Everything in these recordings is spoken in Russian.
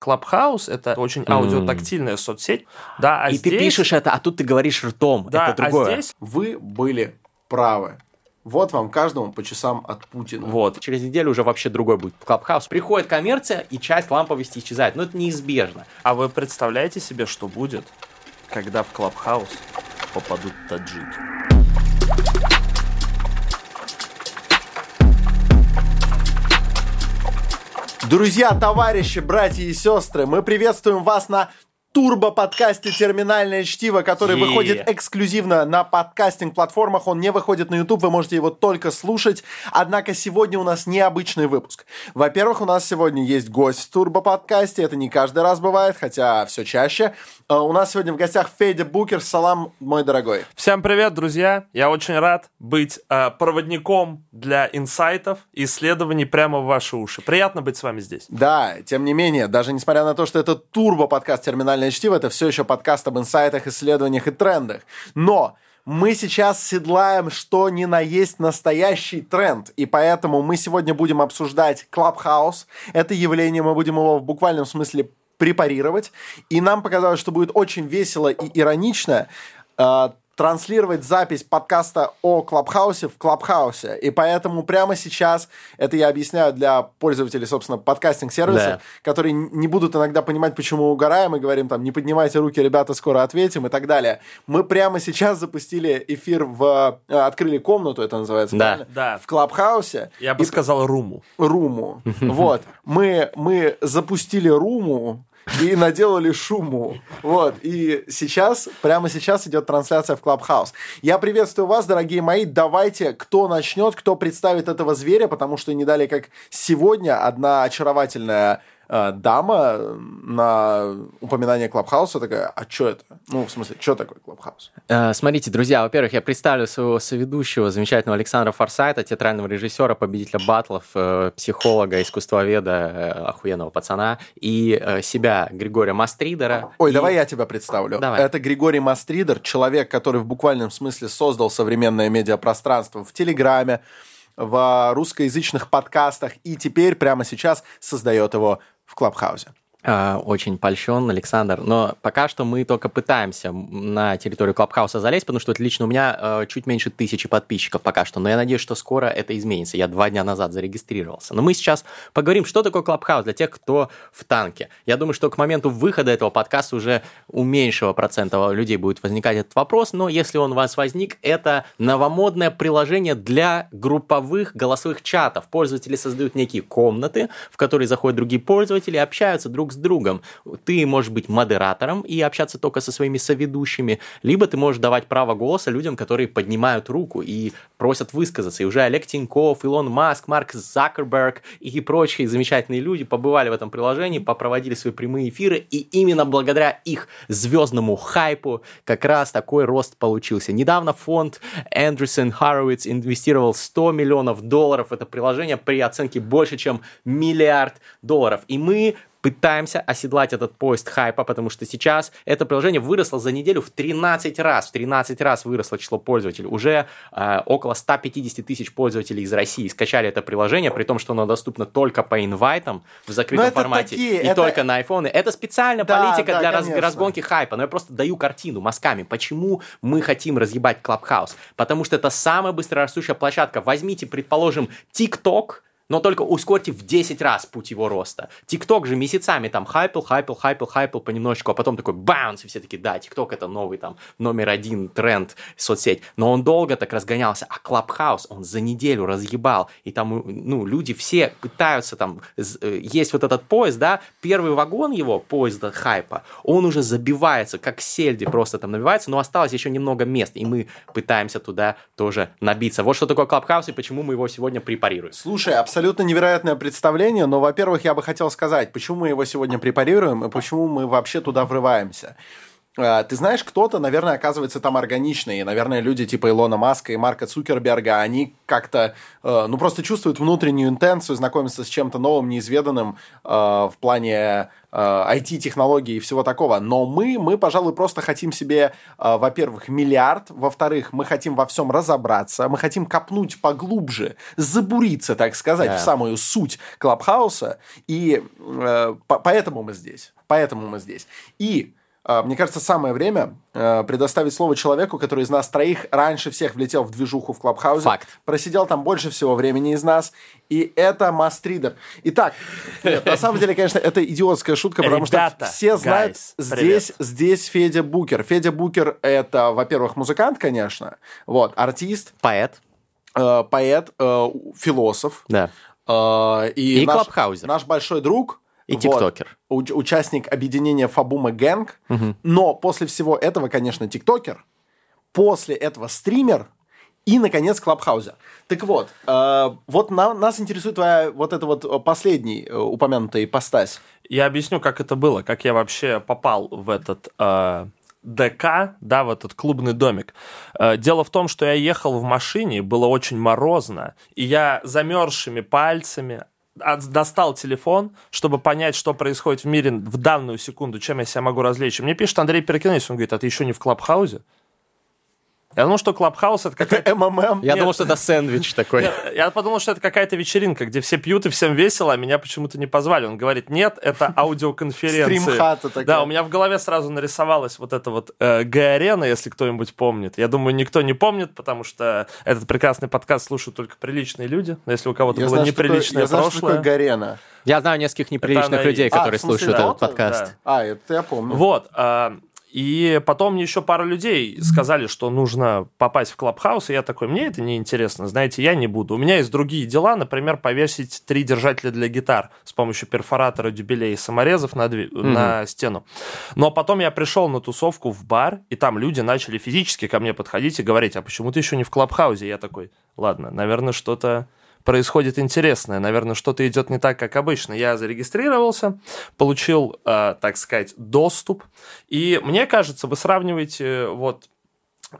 Clubhouse это очень аудиотактильная соцсеть, да, а И здесь... ты пишешь это, а тут ты говоришь ртом. да, это другое. а здесь Вы были правы. Вот вам каждому по часам от Путина. Вот. Через неделю уже вообще другой будет Clubhouse. Приходит коммерция, и часть ламповости исчезает. Но это неизбежно. А вы представляете себе, что будет, когда в Clubhouse попадут таджики? Друзья, товарищи, братья и сестры, мы приветствуем вас на турбо-подкасте «Терминальное чтиво», который Е. выходит эксклюзивно на подкастинг-платформах. Он не выходит на YouTube, вы можете его только слушать. Однако сегодня у нас необычный выпуск. Во-первых, у нас сегодня есть гость в турбо-подкасте. Это не каждый раз бывает, хотя все чаще. Э, У нас сегодня в гостях Федя Букер. Салам, мой дорогой. Всем привет, друзья! Я очень рад быть э, проводником для инсайтов и исследований прямо в ваши уши. Приятно быть с вами здесь. Да, тем не менее, даже несмотря на то, что это турбо-подкаст «Терминальное чтиво», это все еще подкаст об инсайтах, исследованиях и трендах. Но мы сейчас седлаем, что ни на есть настоящий тренд. И поэтому мы сегодня будем обсуждать Clubhouse. Это явление, мы будем его в буквальном смысле препарировать. И нам показалось, что будет очень весело и иронично э, транслировать запись подкаста о Клабхаусе в Клабхаусе. И поэтому прямо сейчас, это я объясняю для пользователей, собственно, подкастинг-сервисов, Да. которые не будут иногда понимать, почему мы угораем и говорим там, не поднимайте руки, ребята, скоро ответим и так далее. Мы прямо сейчас запустили эфир в... э, Открыли комнату, это называется, Да. правильно? Да. В Клабхаусе. Я бы И сказал руму. руму. Вот. Мы, мы запустили руму и наделали шуму. Вот. И сейчас, прямо сейчас идет трансляция в Клабхаус. Я приветствую вас, дорогие мои. Давайте, кто начнет, кто представит этого зверя, потому что не далее, как сегодня, одна очаровательная э, дама на упоминание Клабхауса такая, а что это? Ну, в смысле, что такое Клабхаус? Э, Смотрите, друзья, во-первых, я представлю своего соведущего, замечательного Александра Форсайта, театрального режиссера, победителя батлов, э, психолога, искусствоведа, э, охуенного пацана, и э, себя, Григория Мастридера. Ой, И- давай я тебя представлю. Давай. Это Григорий Мастридер, человек, который в буквальном смысле создал современное медиапространство в Телеграме, в русскоязычных подкастах и теперь прямо сейчас создает его в Клабхаусе. Э, Очень польщен, Александр. Но пока что мы только пытаемся на территорию Клабхауса залезть, потому что это лично у меня э, чуть меньше тысячи подписчиков пока что. Но я надеюсь, что скоро это изменится. Я два дня назад зарегистрировался. Но мы сейчас поговорим, что такое Клабхаус для тех, кто в танке. Я думаю, что к моменту выхода этого подкаста уже у меньшего процента людей будет возникать этот вопрос. Но если он у вас возник, это новомодное приложение для групповых голосовых чатов. Пользователи создают некие комнаты, в которые заходят другие пользователи общаются друг с другом. Ты можешь быть модератором и общаться только со своими соведущими, либо ты можешь давать право голоса людям, которые поднимают руку и просят высказаться. И уже Олег Тиньков, Илон Маск, Марк Закерберг и прочие замечательные люди побывали в этом приложении, попроводили свои прямые эфиры, и именно благодаря их звездному хайпу как раз такой рост получился. Недавно фонд Эндрюсон Харовиц инвестировал 100 миллионов долларов в это приложение при оценке больше, чем миллиард долларов. И мы пытаемся оседлать этот поезд хайпа, потому что сейчас это приложение выросло за неделю в 13 раз. В 13 раз выросло число пользователей. Уже э, около 150 тысяч пользователей из России скачали это приложение, при том, что оно доступно только по инвайтам в закрытом это формате такие, и это- только на айфоны. Это специальная Да, политика да, для раз- разгонки хайпа. Но я просто даю картину мазками. Почему мы хотим разъебать Клабхаус? Потому что это самая быстрорастущая площадка. Возьмите, предположим, TikTok, но только ускорьте в 10 раз путь его роста. ТикТок же месяцами там хайпил, хайпил, хайпил, хайпил понемножечку, а потом такой bounce, и все таки да, ТикТок это новый там номер один тренд соцсеть. Но он долго так разгонялся, а Clubhouse он за неделю разъебал, и там, ну, люди все пытаются там, э, есть вот этот поезд, да, первый вагон его, поезда хайпа, он уже забивается, как сельди просто там набивается, но осталось еще немного мест, и мы пытаемся туда тоже набиться. Вот что такое Клабхаус и почему мы его сегодня препарируем. Слушай, абсолютно невероятное представление, но, во-первых, я бы хотел сказать, почему мы его сегодня препарируем и почему мы вообще туда врываемся. Э, ты знаешь, кто-то, наверное, оказывается там органичный. И, наверное, люди типа Илона Маска и Марка Цукерберга, они как-то, э, ну, просто чувствуют внутреннюю интенцию, знакомятся с чем-то новым, неизведанным э, в плане IT-технологий и всего такого. Но мы, мы, пожалуй, просто хотим себе, во-первых, миллиард, во-вторых, мы хотим во всем разобраться, мы хотим копнуть поглубже, забуриться, так сказать, yeah. в самую суть Клабхауса, и э, по поэтому мы здесь. Поэтому мы здесь. И а, мне кажется, самое время э, предоставить слово человеку, который из нас троих раньше всех влетел в движуху в Клабхаузе. Факт. Просидел там больше всего времени из нас. И это мастридер. Итак, нет, на самом деле, конечно, это идиотская шутка, потому Ребята, что все знают, guys, здесь, здесь Федя Букер. Федя Букер – это, во-первых, музыкант, конечно, вот, артист. Поэт. Э, поэт, э, философ. Да. Э, и И наш, клабхаузер. наш большой друг. И вот, тиктокер. уч- участник объединения Фабума Гэнг. Но после всего этого, конечно, тиктокер. После этого стример. И, наконец, Клабхаузер. Так вот, э, вот на- нас интересует твоя вот эта вот э, последний э, упомянутая ипостась. Я объясню, как это было, как я вообще попал в этот э, ДК, да, в этот клубный домик. Э, дело в том, что я ехал в машине, было очень морозно, и я замерзшими пальцами достал телефон, чтобы понять, что происходит в мире в данную секунду, чем я себя могу развлечь. Мне пишет Андрей Перекинес, он говорит, а ты еще не в Клабхаусе? Я думал, что Clubhouse это какая-то МММ. Я Нет. думал, что это сэндвич такой. Нет, я подумал, что это какая-то вечеринка, где все пьют и всем весело, а меня почему-то не позвали. Он говорит, нет, это аудиоконференция. Стрим-хата такая. Да, у меня в голове сразу нарисовалась вот эта вот э, Garena, если кто-нибудь помнит. Я думаю, никто не помнит, потому что этот прекрасный подкаст слушают только приличные люди. Но если у кого-то Я было знаю, что такое- неприличное я знаю, что прошлое... такое Garena. Я знаю нескольких неприличных людей. А, которые смысле, слушают этот подкаст. Да. А, это я помню. Вот. а, И потом мне еще пара людей сказали, что нужно попасть в Клабхаус, и я такой, мне это не интересно, знаете, я не буду. У меня есть другие дела, например, повесить три держателя для гитар с помощью перфоратора, дюбелей и саморезов на, дви- на стену. Но потом я пришел на тусовку в бар, и там люди начали физически ко мне подходить и говорить, а почему ты еще не в Клабхаузе? Я такой, ладно, наверное, что-то происходит интересное. Наверное, что-то идет не так, как обычно. Я зарегистрировался, получил, э, так сказать, доступ. И мне кажется, вы сравниваете э, вот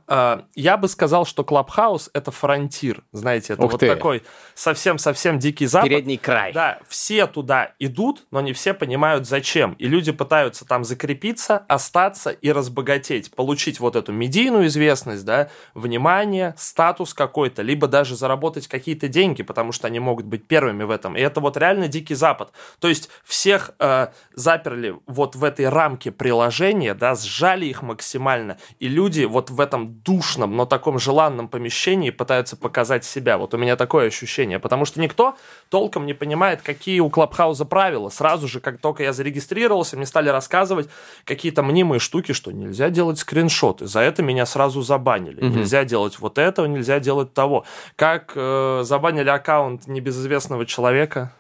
я бы сказал, что Клабхаус это фронтир, знаете, это Ух вот ты. такой совсем-совсем дикий запад. Передний край. Да, все туда идут, но не все понимают зачем. И люди пытаются там закрепиться, остаться и разбогатеть, получить вот эту медийную известность, да, внимание, статус какой-то, либо даже заработать какие-то деньги, потому что они могут быть первыми в этом. И это вот реально дикий запад. То есть всех э, заперли вот в этой рамке приложения, да, сжали их максимально, и люди вот в этом душном, но таком желанном помещении пытаются показать себя. Вот у меня такое ощущение, потому что никто толком не понимает, какие у Клабхауза правила. Сразу же, как только я зарегистрировался, мне стали рассказывать какие-то мнимые штуки, что нельзя делать скриншоты. За это меня сразу забанили. Нельзя делать вот этого, нельзя делать того. Как э, забанили аккаунт небезызвестного человека.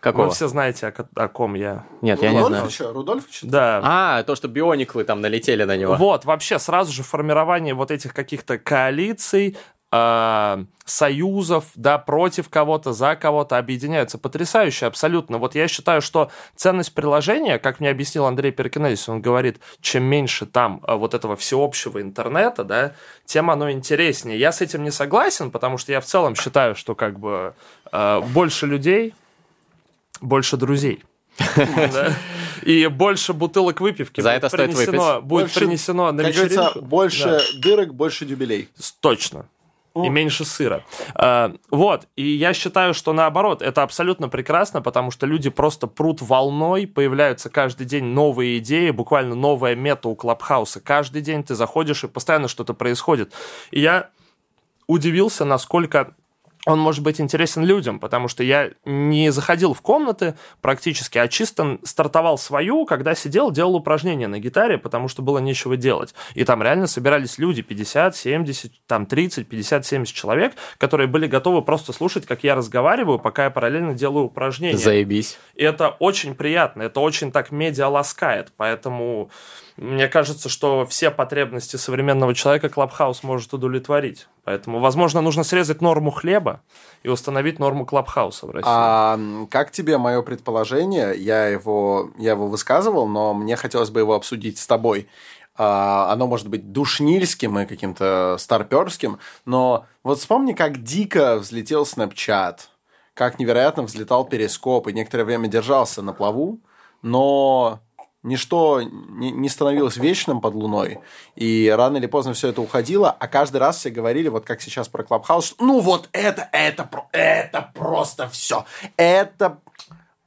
Какого? Вы все знаете, о, о ком я. Нет, я не знаю. Рудольфовича? Рудольфовича? Да. А, то, что биониклы там налетели на него. Вот, вообще сразу же формирование вот этих каких-то коалиций, э, союзов, да, против кого-то, за кого-то объединяются. Потрясающе, абсолютно. Вот я считаю, что ценность приложения, как мне объяснил Андрей Перкинезис, он говорит, чем меньше там э, вот этого всеобщего интернета, да, тем оно интереснее. Я с этим не согласен, потому что я в целом считаю, что как бы э, больше людей, больше друзей. И больше бутылок выпивки За будет это стоит принесено- выпить. будет Больше, принесено на вечеринку. больше дырок, больше дюбелей. С- Точно. И меньше сыра. А, вот. И я считаю, что наоборот, это абсолютно прекрасно, потому что люди просто прут волной, появляются каждый день новые идеи, буквально новая мета у Клабхауса. Каждый день ты заходишь, и постоянно что-то происходит. И я удивился, насколько он может быть интересен людям, потому что я не заходил в комнаты практически, а чисто стартовал свою, когда сидел, делал упражнения на гитаре, потому что было нечего делать. И там реально собирались люди, 50, 70, там 30, 50, 70 человек, которые были готовы просто слушать, как я разговариваю, пока я параллельно делаю упражнения. Заебись. И это очень приятно, это очень так медиа ласкает, поэтому мне кажется, что все потребности современного человека Клабхаус может удовлетворить. Поэтому, возможно, нужно срезать норму хлеба и установить норму Клабхауса в России. А как тебе мое предположение? Я его, я его высказывал, но мне хотелось бы его обсудить с тобой. а, оно может быть душнильским и каким-то старперским, но вот вспомни, как дико взлетел Snapchat, как невероятно взлетал Перископ и некоторое время держался на плаву, но ничто не, становилось вечным под луной, и рано или поздно все это уходило, а каждый раз все говорили, вот как сейчас про Клабхаус, что ну вот это, это, это просто все, это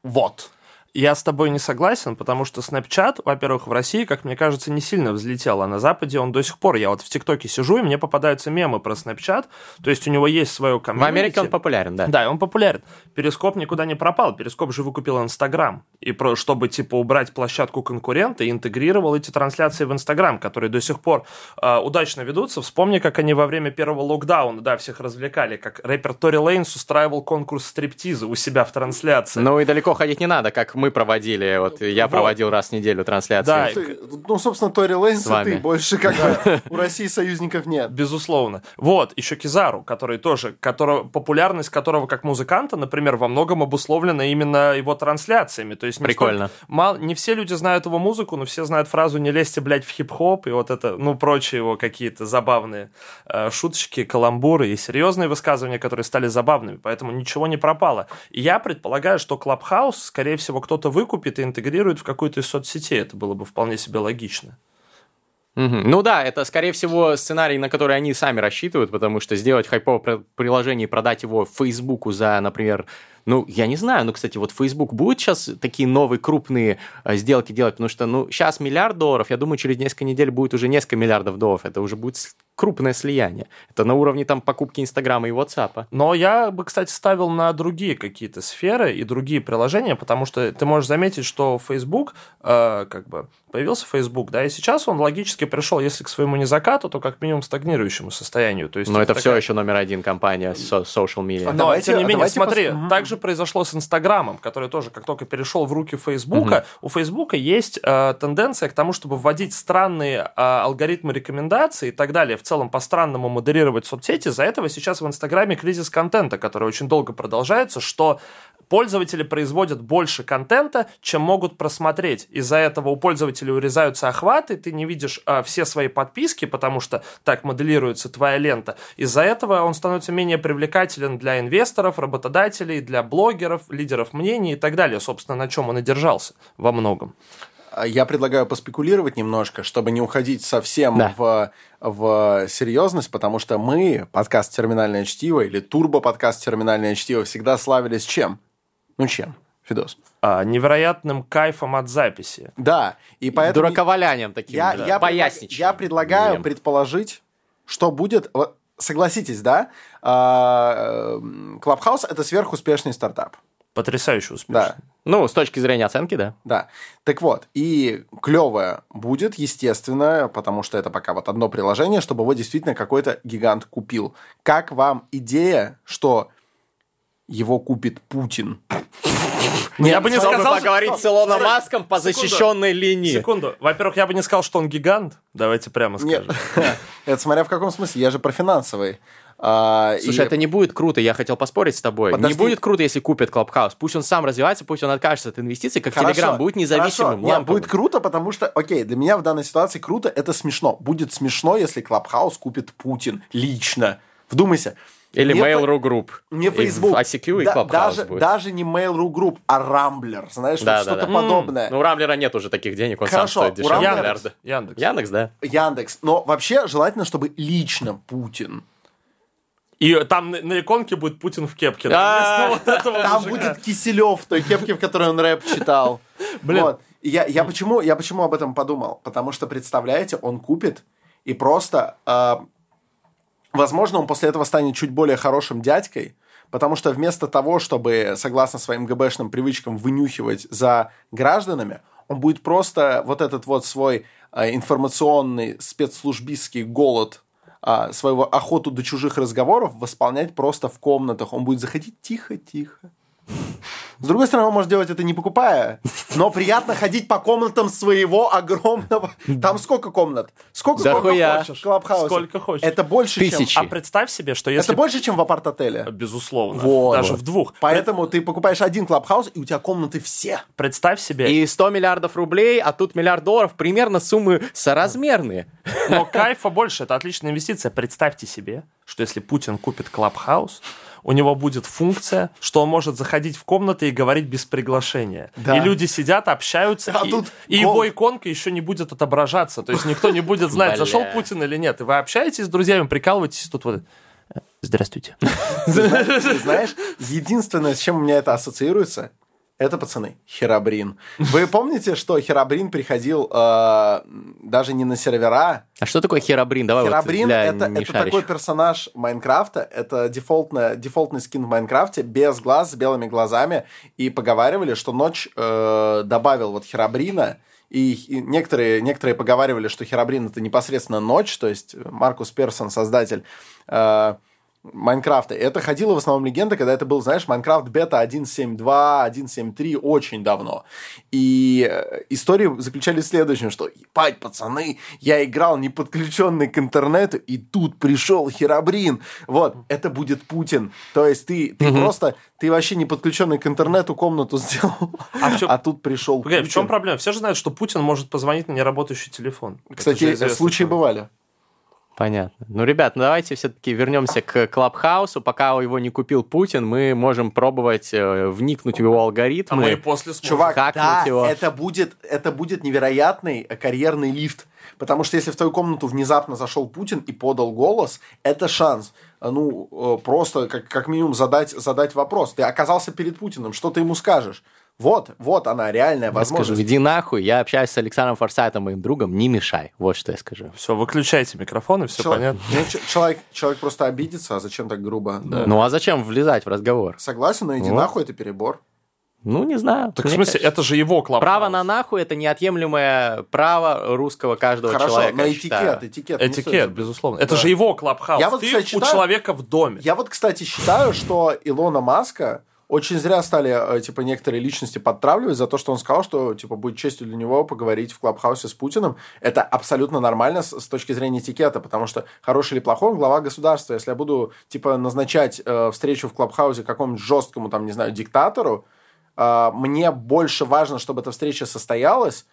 вот. Я с тобой не согласен, потому что Snapchat, во-первых, в России, как мне кажется, не сильно взлетел, а на Западе он до сих пор. Я вот в ТикТоке сижу, и мне попадаются мемы про Snapchat, то есть у него есть свое комьюнити. В Америке он популярен, да. Да, он популярен. Перископ никуда не пропал. Перископ же выкупил Инстаграм. И про, чтобы, типа, убрать площадку конкурента, интегрировал эти трансляции в Инстаграм, которые до сих пор э, удачно ведутся. Вспомни, как они во время первого локдауна, да, всех развлекали, как рэпер Тори Лейнс устраивал конкурс стриптиза у себя в трансляции. Ну и далеко ходить не надо, как мы проводили. Вот я Вот. проводил раз в неделю трансляции. Да, Ты- ну, собственно, Тори Лейнс С и вами. ты, больше как бы у России союзников нет. Безусловно. Вот, еще Кизару, который тоже, которого, популярность которого как музыканта, например, во многом обусловлена именно его трансляциями. То есть не Прикольно. столько- мал- не все люди знают его музыку, но все знают фразу «не лезьте, блядь, в хип-хоп» и вот это, ну, прочие его какие-то забавные э, шуточки, каламбуры и серьезные высказывания, которые стали забавными, поэтому ничего не пропало. И я предполагаю, что Клабхаус, скорее всего, кто-то выкупит и интегрирует в какую-то из соцсетей. Это было бы вполне себе логично. Мгм. Ну да, это, скорее всего, сценарий, на который они сами рассчитывают, потому что сделать хайповое при- приложение и продать его Фейсбуку за, например, ну, я не знаю, ну, кстати, вот Facebook будет сейчас такие новые крупные э, сделки делать, потому что, ну, сейчас миллиард долларов, я думаю, через несколько недель будет уже несколько миллиардов долларов, это уже будет крупное слияние. Это на уровне там покупки Инстаграма и Ватсапа. Но я бы, кстати, ставил на другие какие-то сферы и другие приложения, потому что ты можешь заметить, что Facebook, э, как бы, появился Facebook, да, и сейчас он логически пришел, если к своему не закату, то как минимум стагнирующему состоянию. То есть Но это все такая- еще номер один компания со- social media. А Но, Давайте- тем не а менее, давайте смотри, пос- так же произошло с Инстаграмом, который тоже, как только перешел в руки Фейсбука, у Фейсбука есть э, тенденция к тому, чтобы вводить странные э, алгоритмы рекомендаций и так далее, в целом по-странному модерировать соцсети. За этого сейчас в Инстаграме кризис контента, который очень долго продолжается, что пользователи производят больше контента, чем могут просмотреть. Из-за этого у пользователей урезаются охваты, ты не видишь а, все свои подписки, потому что так моделируется твоя лента. Из-за этого он становится менее привлекателен для инвесторов, работодателей, для блогеров, лидеров мнений и так далее. Собственно, на чем он и держался во многом. А Я предлагаю поспекулировать немножко, чтобы не уходить совсем Да. в, в серьезность, потому что мы, подкаст «Терминальное чтиво» или турбо-подкаст «Терминальное чтиво» всегда славились чем? Ну, чем, Фидос? А, невероятным кайфом от записи. Да, и поэтому... Дураковалянием таким, Я, да, я, поясничаем. я предлагаю William. предположить, что будет... Согласитесь, да? А, эм, Clubhouse — это сверхуспешный стартап. Потрясающе успешно. Да. Ну, с точки зрения оценки, да. Да. Так вот, и клевое будет, естественно, потому что это пока вот одно приложение, чтобы его действительно какой-то гигант купил. Как вам идея, что его купит Путин? Ну, я бы не Чтобы сказал, поговорить с Илоном Маском по Секунду. защищенной линии. Секунду. Во-первых, я бы не сказал, что он гигант. Давайте прямо скажем. Нет. Это смотря в каком смысле. Я же про финансовый. А, Слушай, и- это не будет круто, я хотел поспорить с тобой. Подожди. Не будет круто, если купят Клабхаус. Пусть он сам развивается, пусть он откажется от инвестиций, как Хорошо, Телеграм, будет независимым, хорошо. Нет, будет круто, потому что, окей, для меня в данной ситуации круто, это смешно. Будет смешно, если Клабхаус купит Путин лично. Вдумайся. Или Не Mail.ru Group. Не И Facebook. ICQ и Да- Clubhouse даже, будет. даже не Mail.ru Group, а Рамблер. Знаешь, Да, да, что-то да. подобное. Ну, у Рамблера нет уже таких денег, он Хорошо, сам стоит дешевле Рамблера- миллиарда. Яндекс. Яндекс, да. Яндекс. Но вообще желательно, чтобы лично Путин. И там на, на иконке будет Путин в кепке. А. Вот этого Там будет Киселев в той кепке, в которой он рэп читал. Блин. Вот. И Я, я, почему, я почему об этом подумал? Потому что, представляете, он купит и просто... возможно, он после этого станет чуть более хорошим дядькой, потому что вместо того, чтобы, согласно своим ГБшным привычкам, вынюхивать за гражданами, он будет просто вот этот вот свой э, информационный спецслужбистский голод а, своего охоту до чужих разговоров восполнять просто в комнатах. Он будет заходить тихо-тихо. С другой стороны, он может делать это не покупая, но приятно ходить по комнатам своего огромного... Там сколько комнат? Сколько Да комнат хуя. хочешь в Клабхаусе? Сколько хочешь. Это больше, Тысячи. А представь себе, что если... чем... Это больше, чем в апарт-отеле. Безусловно. Вот. Даже в двух. Поэтому ты покупаешь один Клабхаус, и у тебя комнаты все. Представь себе, И 100 миллиардов рублей, а тут миллиард долларов, примерно суммы соразмерные. но кайфа больше, это отличная инвестиция. Представьте себе, что если Путин купит Клабхаус, у него будет функция, что он может заходить в комнаты и говорить без приглашения. Да. И люди сидят, общаются, А и, тут и его иконка еще не будет отображаться. То есть никто не будет знать, зашел Путин или нет. И вы общаетесь с друзьями, прикалываетесь тут вот. Здравствуйте. Знаешь, единственное, с чем у меня это ассоциируется, это, пацаны, Херабрин. Вы помните, что Херабрин приходил э, даже не на сервера? А что такое херабрин? Давай вот Херабрин для это, это такой персонаж Майнкрафта. Это дефолтная, дефолтный скин в Майнкрафте, без глаз, с белыми глазами. И поговаривали, что ночь э, добавил вот Херабрина. И некоторые, некоторые поговаривали, что Херабрин это непосредственно ночь, то есть Маркус Персон, создатель э, Майнкрафта. Это ходила в основном легенда, когда это был, знаешь, Майнкрафт бета 1.7.2, 1.7.3 очень давно. И э, истории заключались в следующем, что, ебать, пацаны, я играл не подключенный к интернету, и тут пришел Херабрин. Вот, это будет Путин. То есть ты, ты просто, ты вообще не подключенный к интернету комнату сделал, А в чём- а тут пришел Погоди, в чем Путин. проблема? Все же знают, что Путин может позвонить на неработающий телефон. Кстати, случаи бывали. Понятно. Ну, ребят, ну давайте все-таки вернемся к Клабхаусу. Пока его не купил Путин, мы можем пробовать э, вникнуть в его А мы и алгоритмы. после сможем. Чувак, да, его. это будет, это будет невероятный э, карьерный лифт. Потому что если в твою комнату внезапно зашел Путин и подал голос, это шанс. э, Ну, э, просто как, как минимум задать, задать вопрос. Ты оказался перед Путиным, что ты ему скажешь? Вот, вот она, реальная Я скажу, возможность. иди нахуй, я общаюсь с Александром Форсайтом, моим другом, не мешай. Вот что я скажу. Все, выключайте микрофон, и все Человек- понятно. ну, ч- человек, человек просто обидится, а зачем так грубо? Да. Ну а зачем влезать в разговор? Согласен, но иди Вот. нахуй, это перебор. Ну, не знаю. Так в смысле, кажется, это же его клаб. Право на нахуй это неотъемлемое право русского каждого Хорошо, человека. но я этикет, считаю. этикет. стоит Этикет, безусловно. Это Да. же его клабхаус. Я вот, Ты кстати, у считаю- человека в доме. Я вот, кстати, считаю, что Илона Маска очень зря стали, э, типа, некоторые личности подтравливать за то, что он сказал, что, типа, будет честью для него поговорить в Клабхаусе с Путиным. Это абсолютно нормально с, с точки зрения этикета, потому что хороший или плохой он глава государства. Если я буду, типа, назначать э, встречу в Клабхаусе какому-нибудь жесткому, там, не знаю, диктатору, э, мне больше важно, чтобы эта встреча состоялась,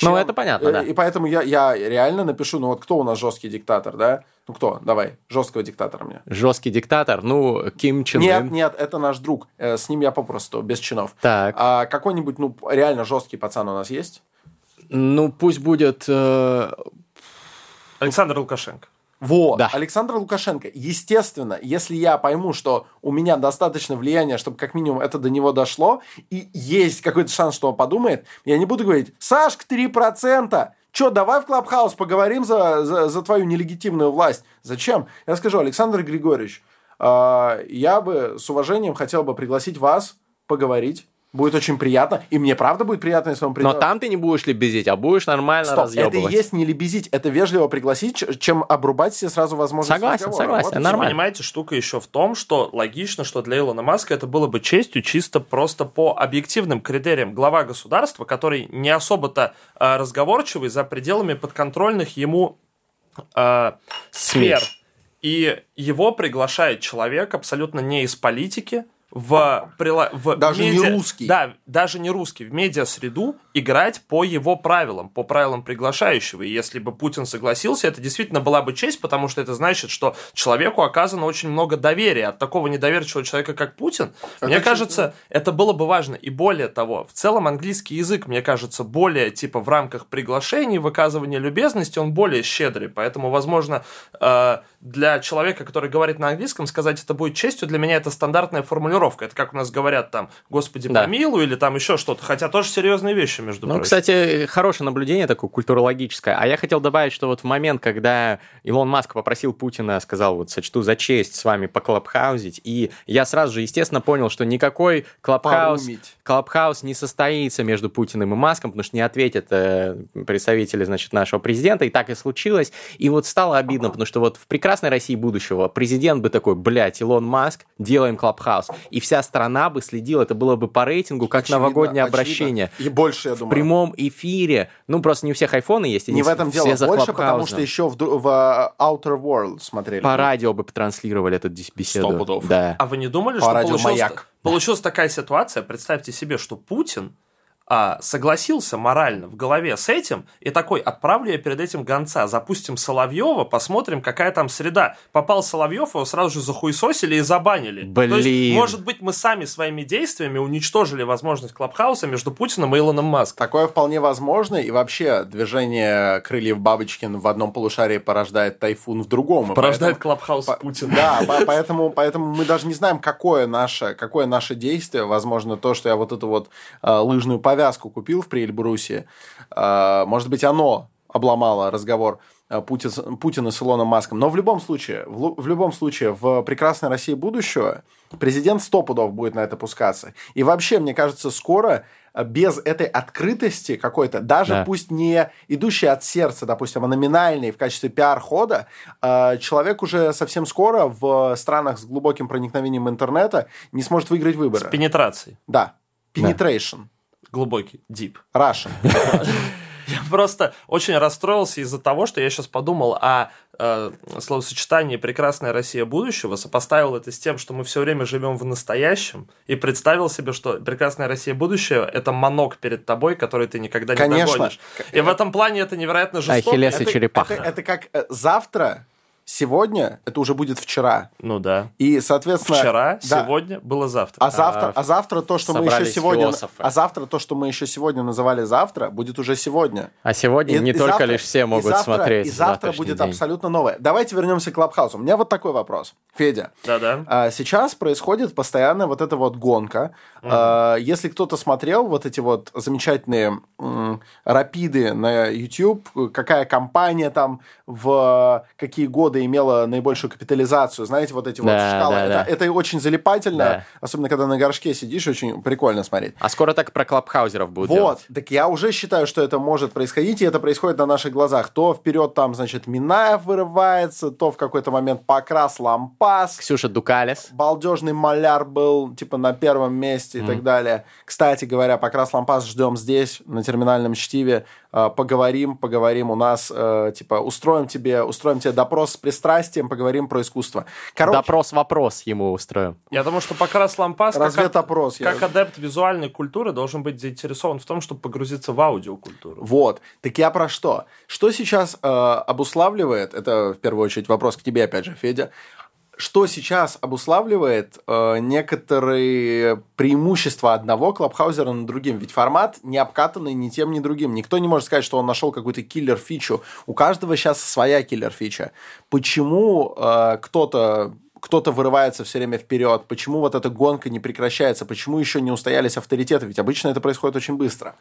Ну, это понятно, э, да. И поэтому я, я реально напишу, ну вот кто у нас жесткий диктатор, да? Ну кто? Давай, жесткого диктатора мне. Жесткий диктатор, ну, Ким Чен Нет, нет, это наш друг. Э, С ним я попросту, без чинов. Так, А какой-нибудь, ну, реально жесткий пацан у нас есть? ну, пусть будет... э, Александр Лукашенко. Вот, Да. Александр Лукашенко. Естественно, если я пойму, что у меня достаточно влияния, чтобы как минимум это до него дошло, и есть какой-то шанс, что он подумает, я не буду говорить, Сашка, 3%! Че, давай в Клабхаус поговорим за, за, за твою нелегитимную власть. Зачем? Я скажу, Александр Григорьевич, а, я бы с уважением хотел бы пригласить вас поговорить. Будет очень приятно. И мне правда будет приятно, если он придет. Но там ты не будешь лебезить, а будешь нормально Стоп, это и разъебывать. есть не лебезить, это вежливо пригласить, чем обрубать себе сразу возможность Согласен, разговора. согласен, Вот нормально. Понимаете, штука еще в том, что логично, что для Илона Маска это было бы честью чисто просто по объективным критериям. Глава государства, который не особо-то э, разговорчивый за пределами подконтрольных ему э, сфер. И его приглашает человек абсолютно не из политики, в, прила- в Даже не медиа- русский. Да, даже не русский. В медиа-среду играть по его правилам, по правилам приглашающего. И если бы Путин согласился, это действительно была бы честь, потому что это значит, что человеку оказано очень много доверия. От такого недоверчивого человека, как Путин, мне честно. кажется, это было бы важно. И более того, в целом английский язык, мне кажется, более типа в рамках приглашений, выказывания любезности, он более щедрый. Поэтому, возможно, э, для человека, который говорит на английском, сказать это будет честью, для меня это стандартная формулировка. Это как у нас говорят там, Господи, Да. помилуй, или там еще что-то. Хотя тоже серьезные вещи, между Ну, прочим. кстати, хорошее наблюдение такое культурологическое. А я хотел добавить, что вот в момент, когда Илон Маск попросил Путина, сказал, вот, сочту за честь с вами поклабхаузить, и я сразу же, естественно, понял, что никакой клабхаус, клабхаус не состоится между Путиным и Маском, потому что не ответят э, представители, значит, нашего президента, и так и случилось. И вот стало обидно, потому что вот в прекрасной России будущего президент бы такой, блядь, Илон Маск, делаем клабхаус. И вся страна бы следила, это было бы по рейтингу, как Очевидно, новогоднее очевидно. обращение. И больше, я В думаю. прямом эфире. Ну, просто не у всех айфоны есть. и Не в все этом дело. за Больше, потому что еще в, в э, Outer World смотрели. По радио бы транслировали эту беседу. Сто пудов. Да. А вы не думали, По что радио получилась, «Маяк». получилась такая ситуация? Представьте себе, что Путин а, согласился морально в голове с этим и такой, отправлю я перед этим гонца, запустим Соловьева, посмотрим, какая там среда. Попал Соловьев, его сразу же захуесосили и забанили. То есть, Блин. может быть, мы сами своими действиями уничтожили возможность Клабхауса между Путиным и Илоном Маском. Такое вполне возможно, и вообще движение крыльев Бабочкин в одном полушарии порождает тайфун в другом. Порождает поэтому- Клабхаус по- Путина. Да, по- поэтому, поэтому мы даже не знаем, какое наше, какое наше действие. Возможно, то, что я вот эту вот э, лыжную повязку купил в Приэльбрусе, э, может быть, оно обломало разговор э, Путин, с- Путина с Илоном Маском. Но в любом случае, в, в любом случае, в прекрасной России будущего президент сто пудов будет на это пускаться. И вообще, мне кажется, скоро э, без этой открытости какой-то, даже Да. пусть не идущей от сердца, допустим, а номинальной в качестве пиар-хода, человек уже совсем скоро в странах с глубоким проникновением интернета не сможет выиграть С выборы. пенетрацией. Да. Penetration. Глубокий, deep. Russian. Я просто очень расстроился из-за того, что я сейчас подумал о э, словосочетании «прекрасная Россия будущего», сопоставил это с тем, что мы все время живем в настоящем, и представил себе, что «прекрасная Россия будущего» — это манок перед тобой, который ты никогда не Конечно. догонишь. И в этом плане это невероятно жестоко. Ахиллес и Это- черепаха. Это, это как э, завтра, сегодня, это уже будет вчера. Ну да. И, соответственно... Вчера, да. сегодня, было завтра. А завтра, А, а завтра то, что мы еще сегодня, философы. а завтра то, что мы еще сегодня называли завтра, будет уже сегодня. А сегодня И- не и только завтра- лишь все и могут завтра- смотреть. И завтра будет день. абсолютно новое. Давайте вернемся к Клабхаусу. У меня вот такой вопрос, Федя. Да-да. А, Сейчас происходит постоянно вот эта вот гонка. А, Если кто-то смотрел вот эти вот замечательные м, рапиды на YouTube, какая компания там в какие годы имела наибольшую капитализацию, знаете, вот эти вот Да, шкалы. да, это, да. это очень залипательно, Да. особенно когда на горшке сидишь, очень прикольно смотреть. А скоро так про клабхаузеров будут Вот, делать. так я уже считаю, что это может происходить, и это происходит на наших глазах. То вперед там, значит, Минаев вырывается, то в какой-то момент Покрас Лампас, Ксюша Дукалис. балдежный маляр был, типа, на первом месте и так далее. Кстати говоря, Покрас Лампас ждем здесь, на терминальном чтиве. Э, Поговорим, поговорим у нас, э, типа, устроим тебе, устроим тебе допрос с пристрастием, поговорим про искусство. Короче, Допрос-вопрос ему устроим. Я думаю, что Покрас Лампас, как, разведопрос. я- как адепт визуальной культуры, должен быть заинтересован в том, чтобы погрузиться в аудиокультуру. Вот. Так я про что? Что сейчас э, обуславливает, это в первую очередь вопрос к тебе опять же, Федя, что сейчас обуславливает э, некоторые преимущества одного клабхаузера над другим? Ведь формат не обкатанный ни тем, ни другим. Никто не может сказать, что он нашел какую-то киллер-фичу. У каждого сейчас своя киллер-фича. Почему э, кто-то кто-то вырывается все время вперед, почему вот эта гонка не прекращается, почему еще не устоялись авторитеты, ведь обычно это происходит очень быстро.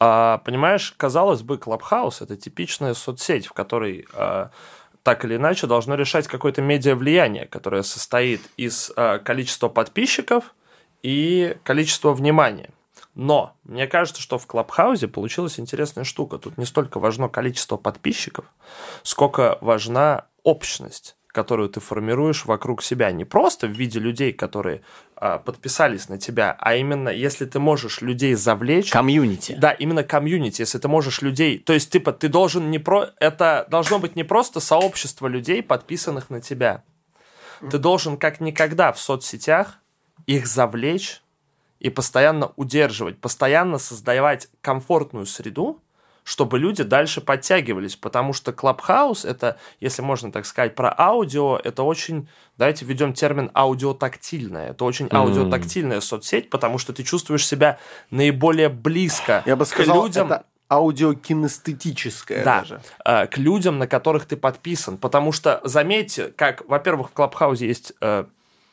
А, понимаешь, казалось бы, Клабхаус это типичная соцсеть, в которой а, так или иначе должно решать какое-то медиа-влияние, которое состоит из а, количества подписчиков и количества внимания. Но мне кажется, что в Клабхаузе получилась интересная штука. Тут не столько важно количество подписчиков, сколько важна общность которую ты формируешь вокруг себя. Не просто в виде людей, которые а, подписались на тебя, а именно если ты можешь людей завлечь, Комьюнити. да, именно комьюнити, если ты можешь людей... То есть, типа, ты должен не про... Это должно быть не просто сообщество людей, подписанных на тебя. Ты должен как никогда в соцсетях их завлечь и постоянно удерживать, постоянно создавать комфортную среду, чтобы люди дальше подтягивались, потому что Clubhouse это, если можно так сказать, про аудио, это очень, давайте введем термин аудиотактильная, это очень аудиотактильная соцсеть, потому что ты чувствуешь себя наиболее близко Я бы к сказал, людям, это аудиокинестетическое да, даже. э, к людям, на которых ты подписан, потому что заметьте, как, во-первых, в Клабхаузе есть э,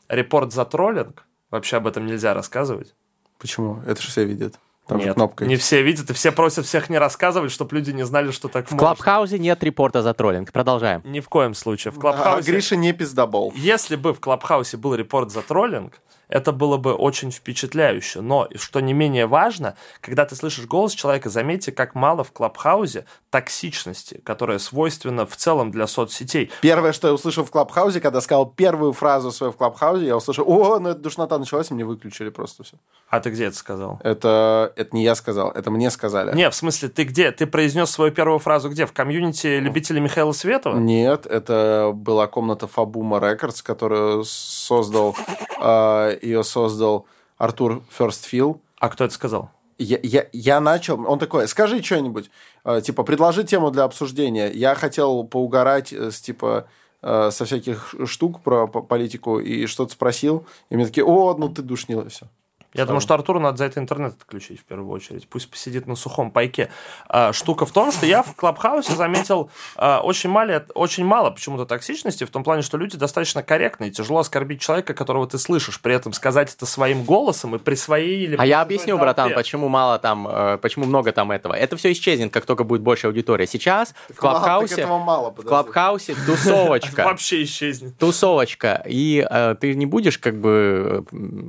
репорт за троллинг, вообще об этом нельзя рассказывать. Почему? Это же все видят. Там же Нет, кнопка. не все видят, и все просят всех не рассказывать, чтобы люди не знали, что так В можно. Клабхаузе нет репорта за троллинг. Продолжаем. Ни в коем случае. В А, Клабхаусе... Гриша не пиздобол. Если бы в Клабхаусе был репорт за троллинг, это было бы очень впечатляюще. Но, что не менее важно, когда ты слышишь голос человека, заметьте, как мало в Клабхаузе токсичности, которая свойственна в целом для соцсетей. Первое, что я услышал в Клабхаузе, когда сказал первую фразу свою в Клабхаузе, я услышал, о, ну это душнота началась, и мне выключили просто все. А ты где это сказал? Это, это не я сказал, это мне сказали. Не, в смысле, ты где? Ты произнес свою первую фразу где? В комьюнити любителей Михаила Светова? Нет, это была комната Фабума Рекордс, которую создал, э, ее создал Артур Ферстфилл. А кто это сказал? Я, я, я начал, он такой, скажи что-нибудь, э, типа, предложи тему для обсуждения. Я хотел поугарать с, типа, э, со всяких штук про политику и что-то спросил, и мне такие, о, ну ты душнила, и все. Я думаю, что Артуру надо за это интернет отключить в первую очередь. Пусть посидит на сухом пайке. А, штука в том, что я в Клабхаусе заметил а, очень, мало, очень мало почему-то токсичности, в том плане, что люди достаточно корректные. Тяжело оскорбить человека, которого ты слышишь, при этом сказать это своим голосом и при своей или... А я объясню, братан, почему мало там, э, почему много там этого. Это все исчезнет, как только будет больше аудитория. Сейчас в Клабхаусе... Мало, в Клабхаусе тусовочка. Вообще исчезнет. Тусовочка. И э, ты не будешь как бы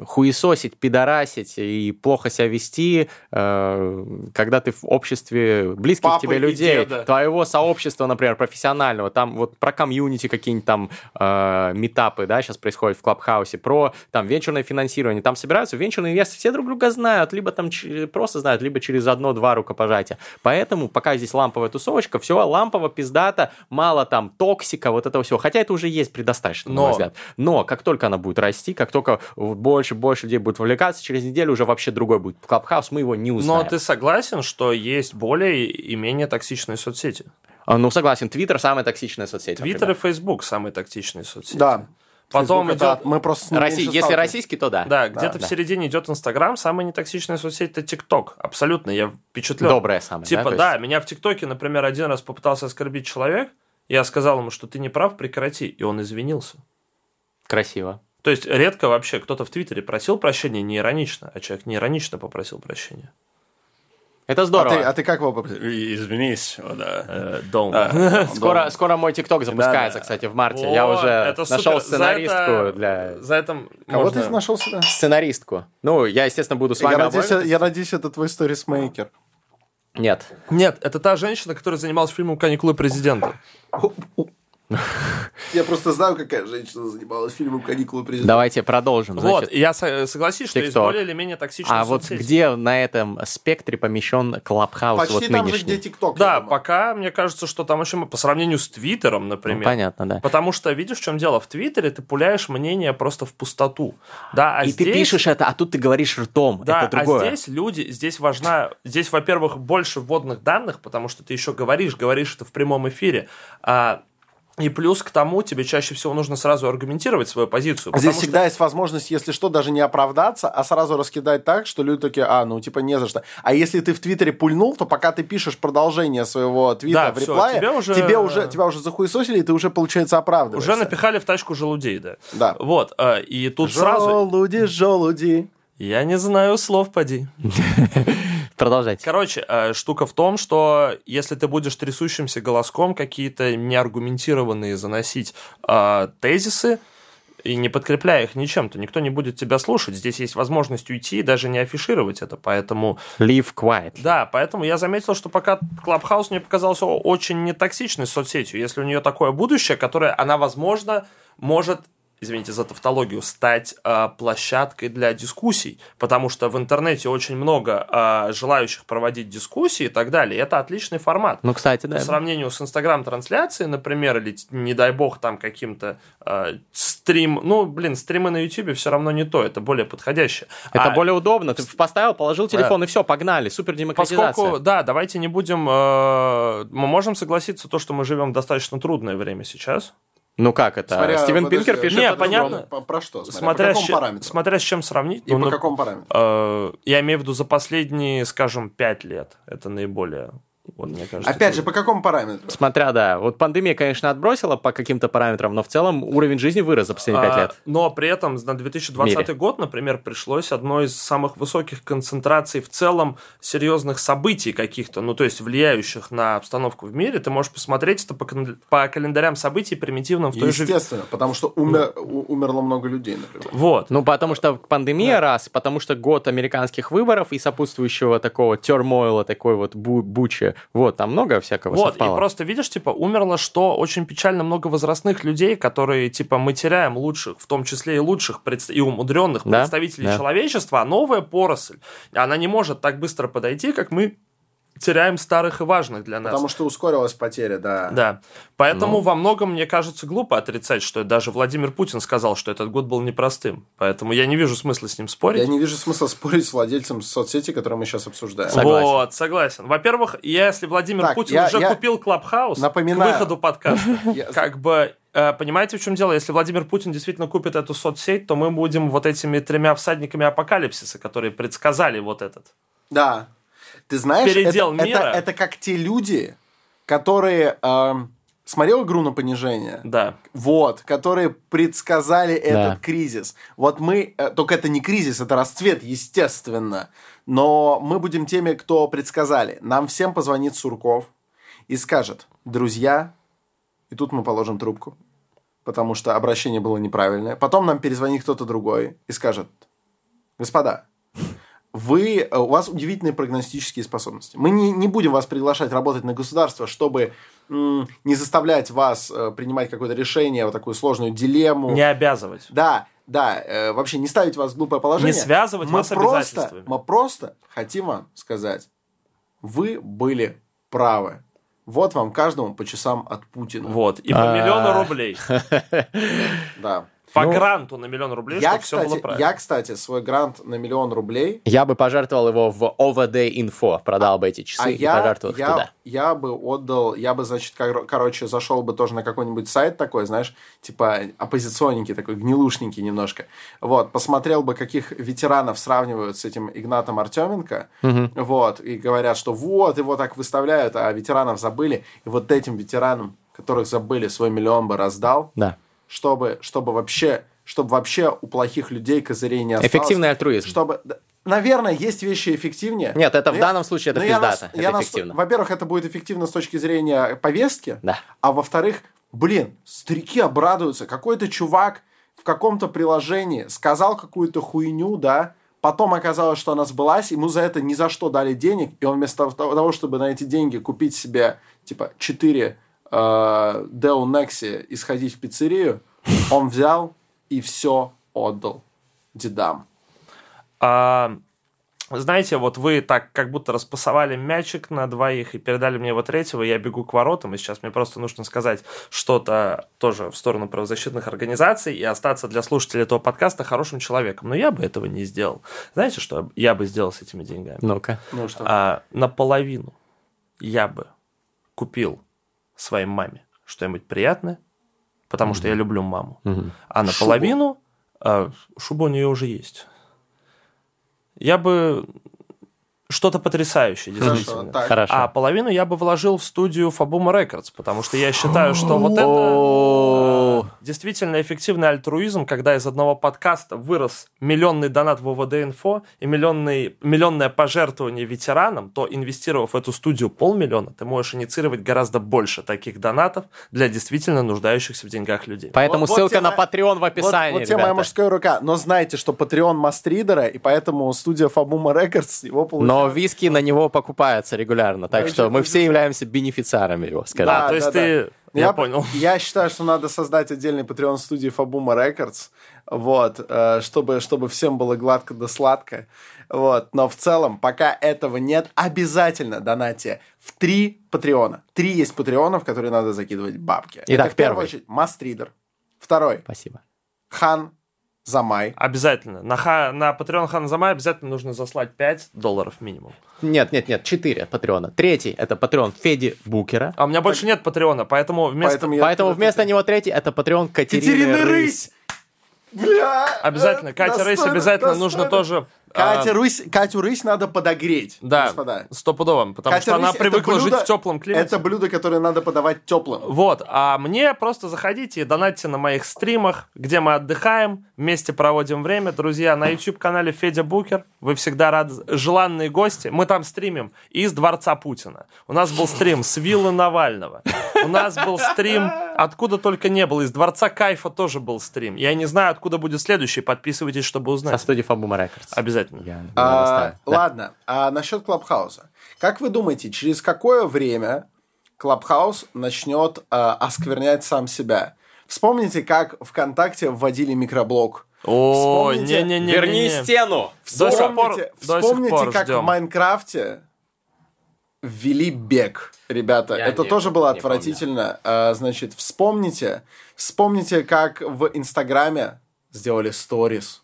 хуесосить, пидорасить и плохо себя вести, э, когда ты в обществе близких Папы тебе людей, деда. твоего сообщества, например, профессионального, там вот про комьюнити какие-нибудь там э, митапы, да, сейчас происходит в Клабхаусе, про там венчурное финансирование, там собираются венчурные инвесторы, все друг друга знают, либо там просто знают, либо через одно-два рукопожатия. Поэтому пока здесь ламповая тусовочка, все лампово, пиздато, мало там токсика, вот этого всего. Хотя это уже есть предостаточно, Но... на мой взгляд. Но как только она будет расти, как только больше больше людей будет вовлекаться, через неделю уже вообще другой будет. Клабхаус мы его не узнаем. Но ты согласен, что есть более и менее токсичные соцсети? А, ну, согласен. Твиттер самая токсичная соцсеть. Твиттер и Фейсбук самые токсичные соцсети. Да. Потом Facebook идет... Мы просто Россий... Если сталкиваемся. российский, то да. Да, где-то да. в середине идет Инстаграм, самая нетоксичная соцсеть это ТикТок. Абсолютно, я впечатлен. Добрая самая, Типа, да? да, есть... меня в ТикТоке, например, один раз попытался оскорбить человек, я сказал ему, что ты не прав, прекрати, и он извинился. Красиво. То есть редко вообще кто-то в Твиттере просил прощения не иронично, а человек не иронично попросил прощения. Это здорово. А ты, а ты как его попросил? Извинись, о, да. Э, don't. скоро, скоро мой ТикТок запускается, да, да. кстати, в марте. О, Я уже нашел супер. сценаристку за это, для... За это Кого можно... ты нашел сюда? Сценаристку. Ну, я, естественно, буду с вами я надеюсь, я надеюсь, это твой сторисмейкер. Нет. Нет, это та женщина, которая занималась фильмом «Каникулы президента». Я просто знаю, какая женщина занималась фильмом «Каникулы президента». Давайте продолжим. Вот, я согласись, что есть более или менее токсичные А вот где на этом спектре помещен Клабхаус Почти вот там нынешний? же, где ТикТок. Да, пока мне кажется, что там еще по сравнению с Твиттером, например. Ну, понятно, да. Потому что, видишь, в чем дело? В Твиттере ты пуляешь мнение просто в пустоту. Да, а И здесь... ты пишешь это, а тут ты говоришь ртом. Да, это другое. а здесь люди, здесь важна, здесь, во-первых, больше вводных данных, потому что ты еще говоришь, говоришь это в прямом эфире. А и плюс к тому тебе чаще всего нужно сразу аргументировать свою позицию. Здесь что... всегда есть возможность, если что, даже не оправдаться, а сразу раскидать так, что люди такие, а, ну, типа, не за что. А если ты в Твиттере пульнул, то пока ты пишешь продолжение своего твита да, в реплае, тебе уже... тебе уже, тебя уже захуесосили, и ты уже, получается, оправдываешься. Уже напихали в тачку желудей, да. Да. Вот, э, и тут желуди, сразу... Желуди, желуди. Я не знаю слов, поди. Продолжайте. Короче, э, штука в том, что если ты будешь трясущимся голоском какие-то неаргументированные заносить э, тезисы, и не подкрепляя их ничем, то никто не будет тебя слушать. Здесь есть возможность уйти и даже не афишировать это, поэтому... Live quiet. Да, поэтому я заметил, что пока Clubhouse мне показался очень нетоксичной соцсетью, если у нее такое будущее, которое она, возможно, может извините за тавтологию, стать э, площадкой для дискуссий, потому что в интернете очень много э, желающих проводить дискуссии и так далее. Это отличный формат. Ну, кстати, да. По сравнению с Инстаграм-трансляцией, например, или, не дай бог, там каким-то э, стрим... Ну, блин, стримы на Ютубе все равно не то, это более подходящее. Это а, более удобно. Ты поставил, положил телефон, да. и все, погнали. Супер демократизация. Поскольку, да, давайте не будем... Э, мы можем согласиться, то, что мы живем в достаточно трудное время сейчас. Ну как это? Смотря, Стивен подожди, Пинкер пишет... Не, понятно. Про, про что? Смотря, смотря, по какому с, смотря с чем сравнить. И ну, по ну, какому параметру? Э, я имею в виду за последние, скажем, пять лет. Это наиболее Вот, мне кажется. Опять же, по какому параметру? Смотря, да. Вот пандемия, конечно, отбросила по каким-то параметрам, но в целом уровень жизни вырос за последние пять А, лет. Но при этом на 2020 мире. год, например, пришлось одной из самых высоких концентраций в целом серьезных событий каких-то, ну то есть влияющих на обстановку в мире. Ты можешь посмотреть это по, по календарям событий примитивным в той же... Естественно, потому что умер- у- умерло много людей, например. Вот. Ну, потому что пандемия раз, потому что год американских выборов и сопутствующего такого термойла, такой вот бу- бучи. Вот, там много всякого Вот, совпало. и просто видишь, типа, умерло что очень печально много возрастных людей, которые, типа, мы теряем лучших, в том числе и лучших предс- и умудренных Да, представителей да. человечества, а новая поросль, она не может так быстро подойти, как мы теряем старых и важных для нас. Потому что ускорилась потеря, да. Да. Поэтому Ну. во многом, мне кажется, глупо отрицать, что даже Владимир Путин сказал, что этот год был непростым. Поэтому я не вижу смысла с ним спорить. Я не вижу смысла спорить с владельцем соцсети, которую мы сейчас обсуждаем. Согласен. Вот, согласен. Во-первых, если Владимир Так, Путин я- уже я купил Клабхаус напоминаю. к выходу подкаста, как бы, э, понимаете, в чем дело? Если Владимир Путин действительно купит эту соцсеть, то мы будем вот этими тремя всадниками апокалипсиса, которые предсказали вот этот. Да. Ты знаешь, Передел это, мира. это, это как те люди, которые... эм, смотрел игру на понижение? Да. Вот, которые предсказали этот Да. кризис. Вот мы, э, только это не кризис, это расцвет, естественно. Но мы будем теми, кто предсказали. Нам всем позвонит Сурков и скажет, друзья, и тут мы положим трубку, потому что обращение было неправильное. Потом нам перезвонит кто-то другой и скажет, господа, вы, э, у вас удивительные прогностические способности. Мы не, не будем вас приглашать работать на государство, чтобы м, не заставлять вас э, принимать какое-то решение, вот такую сложную дилемму. Не обязывать. Да, да, э, вообще не ставить вас в глупое положение. Не связывать мы вас просто. Мы просто хотим вам сказать, вы были правы. Вот вам каждому по часам от Путина. Вот. И по А. миллиону рублей. Да. По Ну, гранту на миллион рублей, Я чтобы все было кстати, правильно. я, кстати, свой грант на миллион рублей Я бы пожертвовал его в OVD Info, продал бы эти часы А и я, пожертвовал их я, туда. я бы отдал, я бы, значит, кор- короче, зашел бы тоже на какой-нибудь сайт такой, знаешь, типа оппозиционненький такой, гнилушненький немножко. Вот, посмотрел бы, каких ветеранов сравнивают с этим Игнатом Артеменко, вот, и говорят, что вот, его так выставляют, а ветеранов забыли, и вот этим ветеранам, которых забыли, свой миллион бы раздал, Да. Чтобы, чтобы вообще, чтобы вообще у плохих людей козырей не осталось. Эффективный альтруизм. Чтобы, наверное, есть вещи эффективнее. Нет, это в я- данном случае это но я пиздато, нас- это я нас-. Во-первых, это будет эффективно с точки зрения повестки. Да. А во-вторых, блин, старики обрадуются. Какой-то чувак в каком-то приложении сказал какую-то хуйню, да, потом оказалось, что она сбылась, ему за это ни за что дали денег, и он вместо того, чтобы на эти деньги купить себе, типа, 4 э, Dell Nexi и сходить в пиццерию, он взял и все отдал дедам. А, знаете, вот вы так как будто распасовали мячик на двоих и передали мне его третьего, я бегу к воротам, и сейчас мне просто нужно сказать что-то тоже в сторону правозащитных организаций и остаться для слушателей этого подкаста хорошим человеком. Но я бы этого не сделал. Знаете, что я бы сделал с этими деньгами? Ну-ка. Ну что? А, наполовину я бы купил своей маме что-нибудь приятное, потому что я люблю маму. Мгм. А наполовину а, шуба у нее уже есть. Я бы что-то потрясающее, Хорошо, действительно. так. Хорошо. А половину я бы вложил в студию Фабума Рекордс, потому что я считаю, что вот это э, действительно эффективный альтруизм, когда из одного подкаста вырос миллионный донат в ОВД-инфо и миллионный, миллионное пожертвование ветеранам, то инвестировав в эту студию полмиллиона, ты можешь инициировать гораздо больше таких донатов для действительно нуждающихся в деньгах людей. Поэтому Вот- вот ссылка тема- на Patreon в описании, Вот, вот тебе моя ребята. мужская рука. Но знайте, что Patreon Мастридера, и поэтому студия Фабума Рекордс его получает. Но виски на него покупаются регулярно, так Да, что мы все являемся бенефициарами его, скажем. А, то есть ты- я понял. Я считаю, что надо создать отдельный Patreon студии Фабума Рекордс, вот, э, чтобы, чтобы всем было гладко да сладко. Вот. Но в целом, пока этого нет, обязательно донатьте в три патреона. Три есть патреонов, в которые надо закидывать бабки. Итак, Это в первую первый. очередь Мастридер. Второй Спасибо. Хан Замай. Обязательно. На, ха, на Patreon Ханзамай обязательно нужно заслать 5 долларов минимум. Нет, нет, нет, четыре патреона. Третий — это патреон Феди Букера. А у меня больше нет Патреона, поэтому вместо... Поэтому я- Поэтому вместо него третий — это патреон Катерины, Катерины Рысь. Рысь! Бля! Обязательно. э, Катя достойно, обязательно достойно. нужно тоже Катя а, Рысь, Катю Рысь надо подогреть, Да, господа. стопудово, потому Катя что она Рысь это привыкла жить блюдо- в теплом климате. Это блюдо, которое надо подавать теплым. Вот, а мне просто заходите и донатьте на моих стримах, где мы отдыхаем, вместе проводим время. Друзья, на YouTube-канале Федя Букер, вы всегда рады, желанные гости. Мы там стримим из Дворца Путина. У нас был стрим с виллы Навального. У нас был стрим, откуда только не было. Из Дворца Кайфа тоже был стрим. Я не знаю, откуда будет следующий. Подписывайтесь, чтобы Со узнать. студии Фабума Рекордс. Обязательно. Я- я А. Да. Ладно, а насчет Клабхауса. Как вы думаете, через какое время Клабхаус начнет а, осквернять сам себя? Вспомните, как ВКонтакте вводили микроблог. О, не-не-не. Верни стену! До сих пор, Вспомните, до сих вспомните, пор как ждем. в Майнкрафте ввели бег. Ребята, Я это не- тоже было не отвратительно. А, значит, вспомните, вспомните, как в Инстаграме сделали сторис.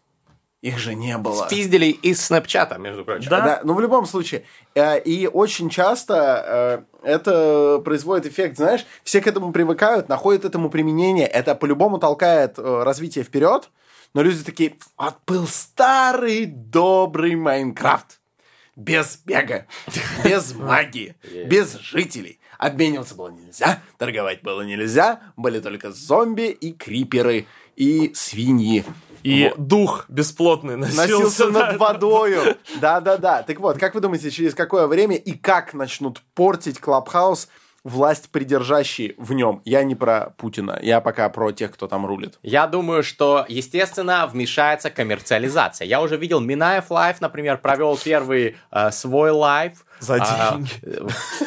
Их же не было. Спиздили из Снэпчата, между прочим. Да. Да, ну в любом случае. Э, И очень часто э, это производит эффект, знаешь, все к этому привыкают, находят этому применение, это по-любому толкает э, развитие вперед, но люди такие, вот был старый добрый Майнкрафт. Без бега, без магии, без жителей. Обмениваться было нельзя, торговать было нельзя, были только зомби и криперы, и свиньи. И дух бесплотный носился, Носился да. над водою. Да-да-да. Так вот, как вы думаете, через какое время и как начнут портить Клабхаус власть предержащие в нем? Я не про Путина, я пока про тех, кто там рулит. Я думаю, что, естественно, вмешается коммерциализация. Я уже видел Минаев Live, например, провел первый э, свой лайв. За а, деньги.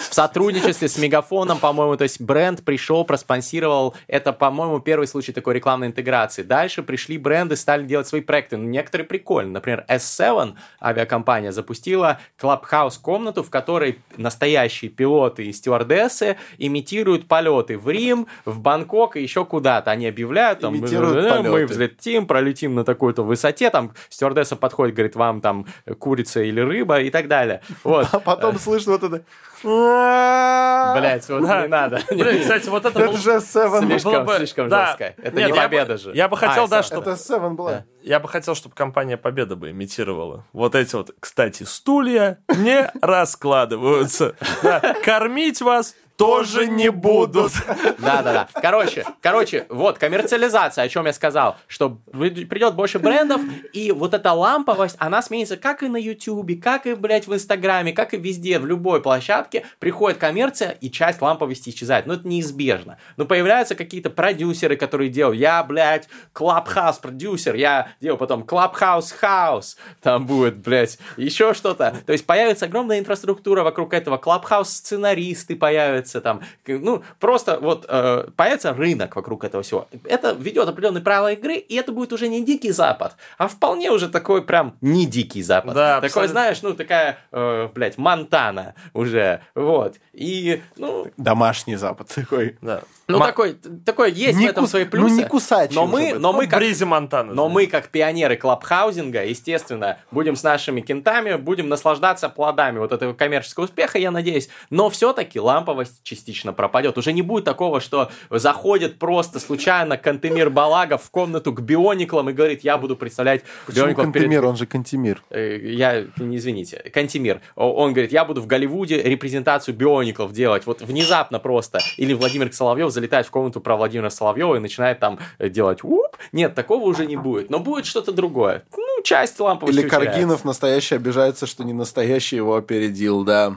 в сотрудничестве с Мегафоном, по-моему, то есть бренд пришел, проспонсировал. Это, по-моему, первый случай такой рекламной интеграции. Дальше пришли бренды, стали делать свои проекты. Ну, некоторые прикольные. Например, S7 авиакомпания запустила Clubhouse комнату, в которой настоящие пилоты и стюардессы имитируют полеты в Рим, в Бангкок и еще куда-то. Они объявляют, там, «Э, мы взлетим, пролетим на такой-то высоте, там стюардесса подходит, говорит, вам там курица или рыба и так далее. Вот. А потом слышно вот это... Блять, вот Да. не надо. Блин, кстати, вот это Это был- же S7. Слишком, слишком да. жестко. Это не победа же. я бы хотел, А, да, это- чтобы- Это S7 была. Я бы хотел, чтобы компания Победа бы имитировала. Вот эти вот, кстати, стулья не раскладываются. Да, Кормить вас тоже не будут. Да-да-да. Короче, короче, вот, коммерциализация, о чем я сказал, что придет больше брендов, и вот эта ламповость, она сменится как и на Ютубе, как и, блядь, в Инстаграме, как и везде, в любой площадке, приходит коммерция, и часть ламповости исчезает. Ну, это неизбежно. Но появляются какие-то продюсеры, которые делают, я, блядь, Clubhouse продюсер, я делаю потом Clubhouse House, там будет, блядь, еще что-то. То есть появится огромная инфраструктура вокруг этого, Clubhouse сценаристы появятся там, к- ну, просто вот э, появится рынок вокруг этого всего. Это ведет определенные правила игры, и это будет уже не дикий запад, а вполне уже такой прям не дикий запад. Да, такой, абсолютно. знаешь, ну, такая, э, блядь, Монтана уже, вот. И, ну, Домашний запад такой. Да. ну Ма- такой, такой есть Не в этом кус- свои ну, плюсы. не кусачий но мы, но мы как Бризи Монтана. но знаешь. мы, как пионеры клабхаузинга, естественно, будем с нашими кентами, будем наслаждаться плодами вот этого коммерческого успеха, я надеюсь. Но все-таки ламповость частично пропадет. Уже не будет такого, что заходит просто случайно Кантемир Балагов в комнату к биониклам и говорит, я буду представлять Почему биониклов перед Кантемир, он же Кантемир. Э, я, не извините, Кантимир, О- он говорит, я буду в Голливуде репрезентацию биониклов делать, вот внезапно просто. Или Владимир Соловьев залетает в комнату про Владимира Соловьева и начинает там э, делать уп. Нет, такого уже не будет, но будет что-то другое. Ну, часть ламповости Или. Каргинов настоящий обижается, что не настоящий его опередил, да.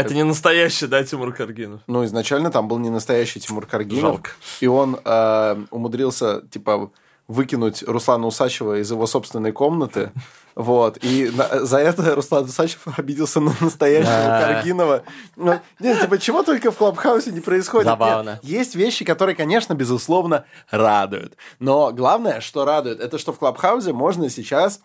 Это не настоящий, да, Тимур Каргинов? Ну, изначально там был не настоящий Тимур Каргинов. Жалко. И он э, умудрился, типа, выкинуть Руслана Усачева из его собственной комнаты. Вот. И на- за это Руслан Усачев обиделся на настоящего Да. Каргинова. Ну, нет, типа, чего только в Клабхаусе не происходит. Забавно. Нет, есть вещи, которые, конечно, безусловно, радуют. Но главное, что радует, это что в Клабхаусе можно сейчас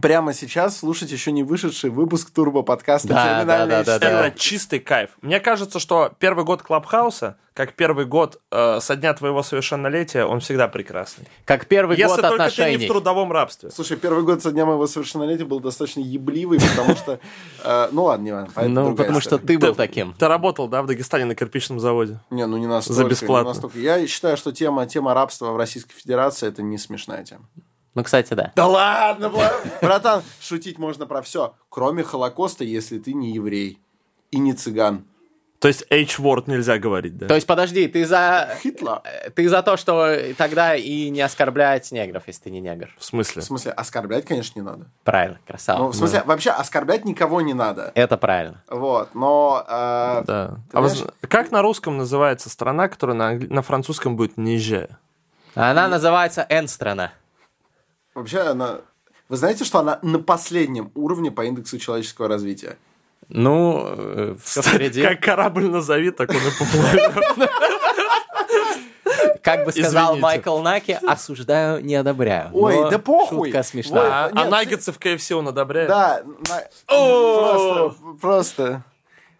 Прямо сейчас слушать еще не вышедший выпуск турбо подкаста Да, «Терминальное да, да, да, чтиво». да. Это чистый кайф. Мне кажется, что первый год Клабхауса, как первый год э, со дня твоего совершеннолетия, он всегда прекрасный. Как первый Если год только ты не отношений. в трудовом рабстве. Слушай, первый год со дня моего совершеннолетия был достаточно ебливый, потому что... э, Ну ладно, не важно. Ну, потому что ты был таким. Ты работал, да, в Дагестане на кирпичном заводе? Не, ну не настолько. За бесплатно. Я считаю, что тема, тема рабства в Российской Федерации это не смешная тема. Ну, кстати, да. Да ладно, братан, шутить можно про все, кроме Холокоста, если ты не еврей и не цыган. То есть H-word нельзя говорить, да? То есть, подожди, ты за... Хитла. э, Ты за то, что тогда и не оскорблять негров, если ты не негр. В смысле? В смысле, оскорблять, конечно, не надо. Правильно, красава. Ну, в смысле, вообще оскорблять никого не надо. Это правильно. Вот, но... э, Да. А зна- как на русском называется страна, которая на, англи- на французском будет ниже? Она называется N-страна. Вообще, она... Вы знаете, что она на последнем уровне по индексу человеческого развития? Ну, э, впереди. Как корабль назови, так он и поплывет. Как бы сказал Извините. Майкл Наки, осуждаю, не одобряю. Ой, Но да похуй. Шутка смешная. А Ой, а нет, наггетсы в КФС он одобряет? Да, на- просто, просто.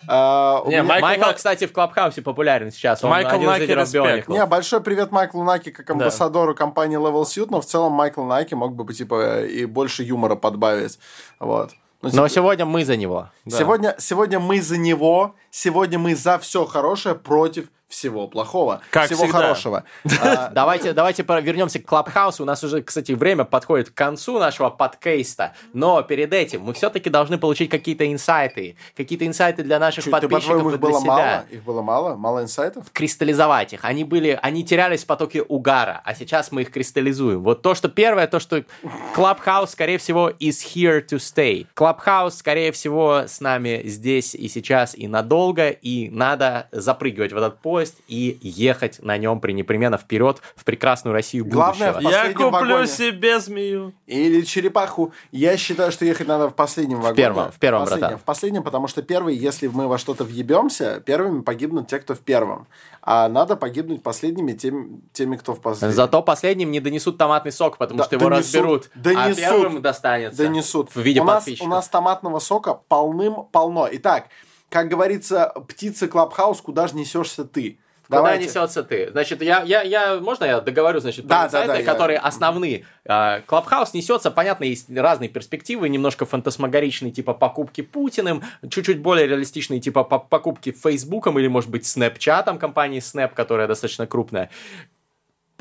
А, Не, меня- Майкл Майкл, кстати, в Клабхаусе популярен сейчас. Он Майкл Наки респект. Не, большой привет Майклу Наки как амбассадору компании Level Suit, но в целом Майкл Наки мог бы, типа, и больше юмора подбавить. Вот. Ну, Но типа, сегодня мы за него. сегодня, сегодня мы за него, сегодня мы за все хорошее против всего плохого. Как всего всегда. хорошего. А, Давайте, давайте вернемся к Клабхаусу. У нас уже, кстати, время подходит к концу нашего подкейста. Но перед этим мы все-таки должны получить какие-то инсайты. Какие-то инсайты для наших чуть, ты, подписчиков и их для было себя. мало? Их было мало? Мало инсайтов? кристаллизовать их. Они были, они терялись в потоке угара, а сейчас мы их кристаллизуем. Вот то, что первое, то, что Clubhouse, скорее всего, is here to stay. Clubhouse, скорее всего, с нами здесь и сейчас и надолго, и надо запрыгивать в этот поезд и ехать на нем пренепременно вперед в прекрасную Россию Главное, будущего. в Я куплю вагоне. себе змею. Или черепаху. Я считаю, что ехать надо в последнем вагоне. первом, в первом, последнем, братан. В последнем, потому что первый, если мы во что-то въебемся, первыми погибнут те, кто в первом. А надо погибнуть последними тем, теми, кто в последнем. Зато последним не донесут томатный сок, потому Да, что его донесут, разберут. А донесут. первым достанется. Донесут. В виде у нас, у нас томатного сока полным-полно. Итак, как говорится, птица Клабхаус, куда же несешься ты? Куда Давайте. несется ты? Значит, я, я, я, можно я договорю, значит, Да, про да, да, я- которые основные. А, Клабхаус несется, понятно, есть разные перспективы, немножко фантасмагоричные, типа покупки Путиным, чуть-чуть более реалистичные, типа по- покупки Фейсбуком или, может быть, Снэпчатом компании Snap, которая достаточно крупная.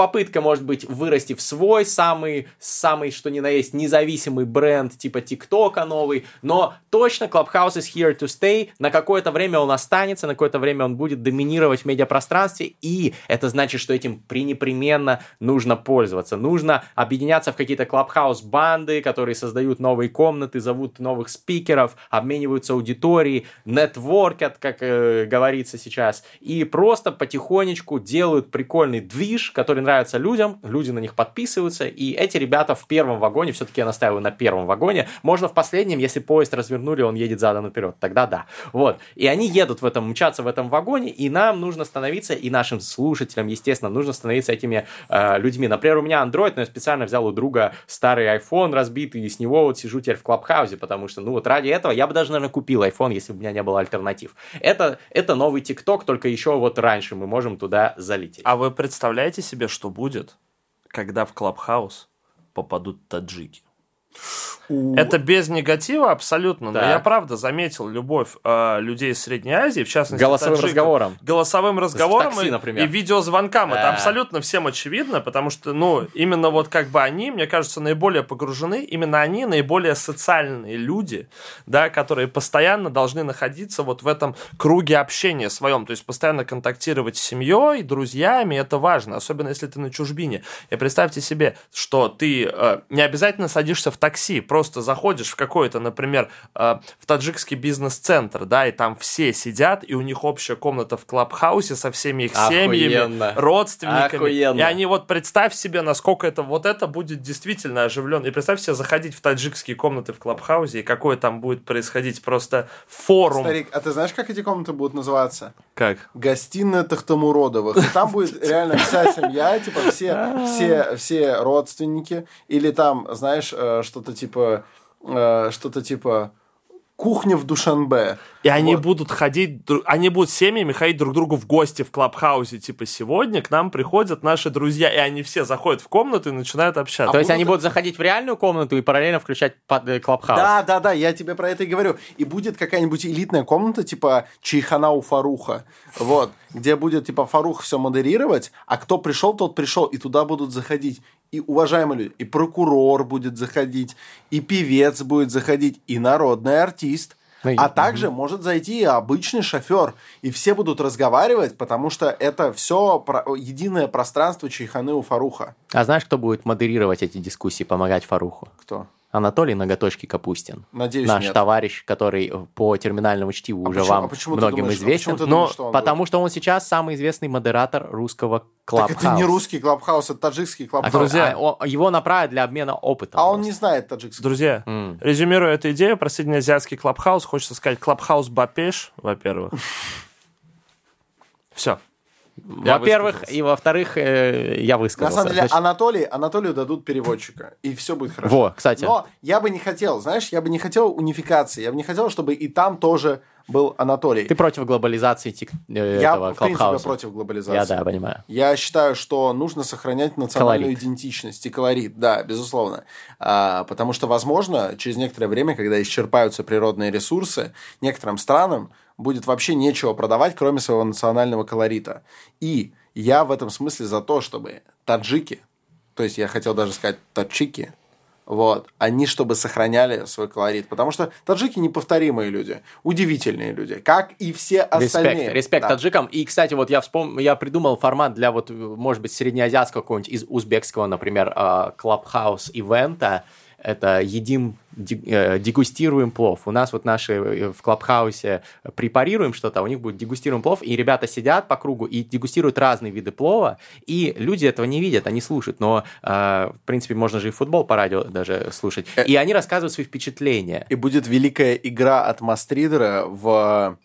Попытка, может быть, вырасти в свой самый, самый, что ни на есть, независимый бренд типа ТикТока новый, но точно Clubhouse is here to stay, на какое-то время он останется, на какое-то время он будет доминировать в медиапространстве, и это значит, что этим пренепременно нужно пользоваться, нужно объединяться в какие-то Clubhouse банды, которые создают новые комнаты, зовут новых спикеров, обмениваются аудиторией, нетворкят, как э, говорится сейчас, и просто потихонечку делают прикольный движ, который нравится людям, люди на них подписываются, и эти ребята в первом вагоне, все-таки я настаиваю на первом вагоне, можно в последнем, если поезд развернули, он едет задом наперед, тогда да. Вот. И они едут в этом, мчатся в этом вагоне, и нам нужно становиться, и нашим слушателям, естественно, нужно становиться этими э, людьми. Например, у меня Android, но я специально взял у друга старый iPhone разбитый, и с него вот сижу теперь в Клабхаузе, потому что, ну вот ради этого я бы даже, наверное, купил iPhone, если бы у меня не было альтернатив. Это, это новый TikTok, только еще вот раньше мы можем туда залететь. А вы представляете себе, что будет, когда в Клабхаус попадут таджики? Это без негатива абсолютно, но Так. я правда заметил любовь э, людей из Средней Азии, в частности Голосовым таджиков, разговором. голосовым разговором такси, и, например. и видеозвонкам. Это Да. абсолютно всем очевидно, потому что, ну, именно вот как бы они, мне кажется, наиболее погружены, именно они наиболее социальные люди, да, которые постоянно должны находиться вот в этом круге общения своем, то есть постоянно контактировать с семьей, друзьями, это важно, особенно если ты на чужбине. И представьте себе, что ты э, не обязательно садишься в такси, просто заходишь в какой-то, например, э, в таджикский бизнес-центр, да, и там все сидят, и у них общая комната в клабхаусе со всеми их семьями, Охуенно. родственниками. Охуенно. И они вот представь себе, насколько это вот это будет действительно оживленно. И представь себе заходить в таджикские комнаты в клабхаусе, и какое там будет происходить просто форум. Старик, а ты знаешь, как эти комнаты будут называться? Как? Гостиная Тахтамуродовых. И там будет реально вся семья, типа все, все, все родственники. Или там, знаешь, э, что-то типа, э, что-то типа кухня в Душанбе. И они Вот. будут ходить, они будут семьями ходить друг к другу в гости в клабхаусе. Типа, сегодня к нам приходят наши друзья, и они все заходят в комнату и начинают общаться. То есть они будут заходить в реальную комнату и параллельно включать э, Clubhouse. Да, да, да, я тебе про это и говорю. И будет какая-нибудь элитная комната, типа Чайхана у Фаруха. Вот. Где будет, типа, Фарух все модерировать, а кто пришел, тот пришел. И туда будут заходить и уважаемые люди, и прокурор будет заходить, и певец будет заходить, и народный артист. Ну, А также может зайти и обычный шофер. И все будут разговаривать, потому что это все единое пространство Чайханы у Фаруха. А знаешь, кто будет модерировать эти дискуссии, помогать Фаруху? Кто? Анатолий Ноготочки Капустин. Надеюсь, Наш нет. товарищ, который по терминальному чтиву А уже почему- вам а почему многим думаешь- а известен. почему ты но думаешь, что он потому что он сейчас самый известный модератор русского Так клабхауса. это не русский клабхаус, это таджикский А, клабхаус. Друзья. а, его направят для обмена опытом. А он просто. не знает таджикский. Друзья, М. резюмируя эту идею про среднеазиатский клабхаус, хочется сказать клабхаус Бапеш, во-первых. Все. Во-первых, и во-вторых, э, я На высказался. самом деле, Значит, Анатолий, Анатолию дадут переводчика, и все будет хорошо. Во, кстати. Но я бы не хотел, знаешь, я бы не хотел унификации, я бы не хотел, чтобы и там тоже был Анатолий. Ты против глобализации тик- э, я, этого в принципе, клабхауса? против глобализации. Я, да, понимаю. Я считаю, что нужно сохранять национальную Колорит. идентичность и колорит, да, безусловно. А, потому что, возможно, через некоторое время, когда исчерпаются природные ресурсы, некоторым странам будет вообще нечего продавать, кроме своего национального колорита. И я в этом смысле за то, чтобы таджики, то есть я хотел даже сказать таджики, вот, они чтобы сохраняли свой колорит. Потому что таджики неповторимые люди, удивительные люди, как и все остальные. Респект, респект Да. таджикам. И, кстати, вот я вспом... я придумал формат для вот, может быть, среднеазиатского какого-нибудь из узбекского, например, клабхаус ивента. Это едим, ди- дегустируем плов. У нас вот наши э, в клабхаусе препарируем что-то, а у них будет дегустируем плов, и ребята сидят по кругу и дегустируют разные виды плова, и люди этого не видят, они слушают, но, э, в принципе, можно же и футбол по радио даже слушать. Э, И они рассказывают свои впечатления. И будет великая игра от Мастридера в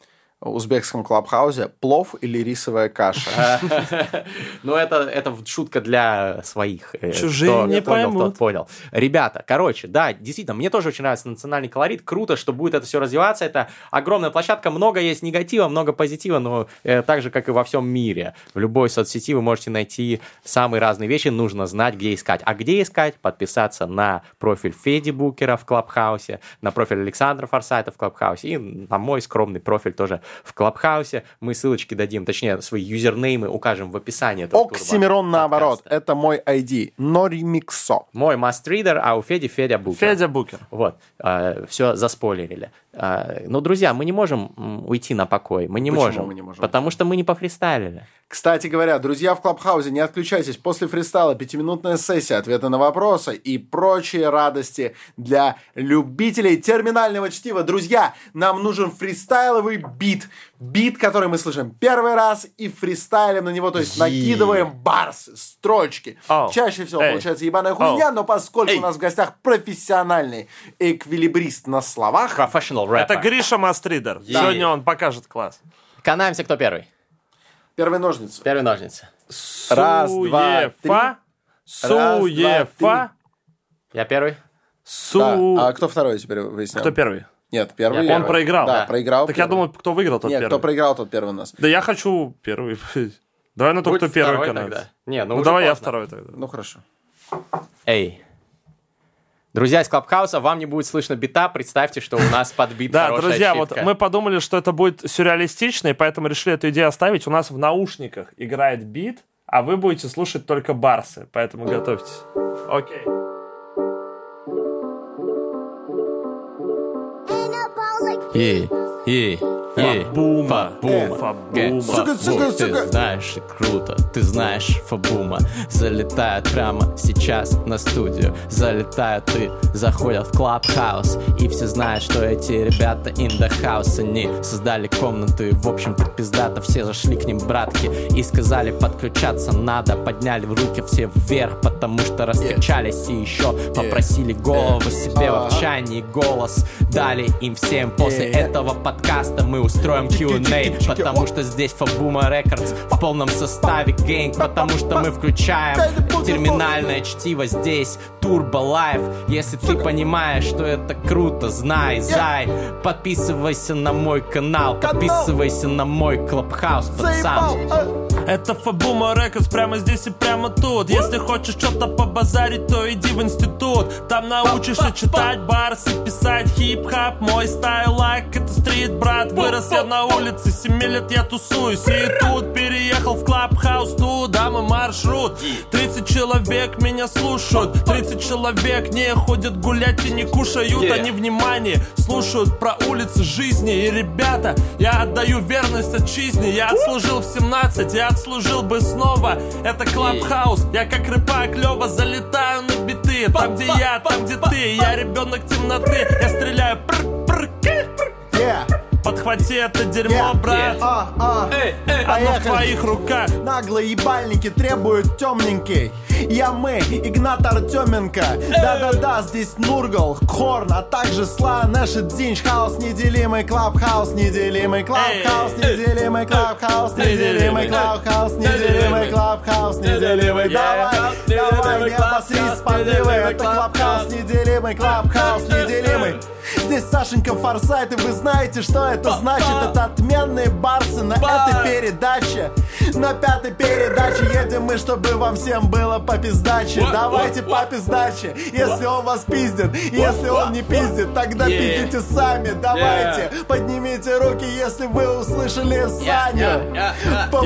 узбекском клабхаусе «Плов или рисовая каша». Ну, это, это шутка для своих. э, Чужие не понял, поймут. понял. Ребята, короче, да, действительно, мне тоже очень нравится национальный колорит. Круто, что будет это все развиваться. Это огромная площадка. Много есть негатива, много позитива, но э, так же, как и во всем мире. В любой соцсети вы можете найти самые разные вещи. Нужно знать, где искать. А где искать? Подписаться на профиль Феди Букера в Клабхаусе, на профиль Александра Форсайта в Клабхаусе и на мой скромный профиль тоже в Клабхаусе. Мы ссылочки дадим, точнее, свои юзернеймы укажем в описании этого Оксимирон наоборот. Это мой ID. Норимиксо. Мой мастридер, а у Феди Федя Букер. Федя Букер. Вот, все заспойлерили. А, Но, друзья, мы не можем уйти на покой. Мы не Почему можем. мы не можем? Потому что мы не пофристайлили. Кстати говоря, друзья в Клабхаусе, не отключайтесь. После фристайла пятиминутная сессия, ответы на вопросы и прочие радости для любителей терминального чтива. Друзья, нам нужен фристайловый бит. Бит, который мы слышим первый раз и фристайлим на него, то есть накидываем барсы, строчки. Ау. Чаще всего Эй. получается ебаная хуйня, Ау. но поскольку Эй. у нас в гостях профессиональный эквилибрист на словах, Professional Это Гриша Мастридер. Да. Сегодня он покажет класс. Канаемся, кто первый? первые ножницы. Первые ножницы. Раз, два, три. Суефа. Я первый? Да. Су... А кто второй теперь выясняем? Кто первый? Нет, первый. Я Он первый. проиграл. Да, проиграл. Так я первый. думал, кто выиграл, тот Нет, первый. кто проиграл, тот первый у нас. Да я хочу первый. Давай на то, Будь кто первый тогда. Не, ну, Ну давай я поздно. второй тогда. Ну хорошо. Эй. Друзья из Клабхауса, вам не будет слышно бита, представьте, что у нас подбит Да, друзья, вот мы подумали, что это будет сюрреалистично, и поэтому решили эту идею оставить. У нас в наушниках играет бит, а вы будете слушать только барсы, поэтому готовьтесь. Окей. Ей, ей, ей. Фабума. Фабума. Фабума. Сука, сука, сука. Ты знаешь, круто, ты знаешь, Фабума Залетает прямо сейчас на студию. Залетают и заходят в Клабхаус. И все знают, что эти ребята in the house. Они создали комнату и, в общем-то, пиздато. Все зашли к ним, братки, и сказали подключаться надо. Подняли руки все вверх, потому что раскачались. И еще попросили голову себе в чайный голос Дали им всем. После этого подкаста Мы устроим Q&A, потому что здесь Фабума Records в полном составе gang, потому что мы включаем терминальное чтиво здесь, Турбо Live. Если ты понимаешь, что это круто, знай, зай, подписывайся на мой канал, подписывайся на мой Клабхаус, пацан. Это Фабума Records прямо здесь и прямо тут. Если хочешь что-то побазарить, то иди в институт. Там научишься читать барсы, писать хип-хап Мой style like, это street, брат. Вырос я на улице, 7 лет я тусуюсь. И тут переехал в клабхаус, туда мой маршрут. 30 человек меня слушают. 30 человек не ходят гулять и не кушают. Yeah. Они внимание слушают про улицы жизни. И ребята, я отдаю верность отчизне Я отслужил в 17, я отслужил бы снова. Это клабхаус, я как рыба клево залетаю на биты. Там где я, там где ты, я ребенок темноты. Я стреляю. Пр пр ки. Yeah. Подхвати это дерьмо, Yeah. брат. А, а. Эй, эй, Оно в твоих руках. Наглые ебальники требуют темненький Я мы, Игнат Артеменко Да-да-да, здесь Нургал, Хорн А также Сла, Нэш и Дзинч Хаус неделимый, Клабхаус неделимый Клабхаус неделимый, Клабхаус неделимый Неделимый. Клабхаус неделимый, Клабхаус неделимый. Давай, давай, не обосрись, подливы Это Клабхаус неделимый, Клабхаус неделимый Здесь Сашенька Форсайт, и вы знаете, что это значит. Это отменные барсы на этой передаче. На пятой передаче едем мы, чтобы вам всем было по пиздаче. What, Давайте what, по пиздаче. Если он вас пиздит, если он не пиздит Тогда Yeah. пиздите сами, давайте Поднимите руки, если вы услышали Саню. По.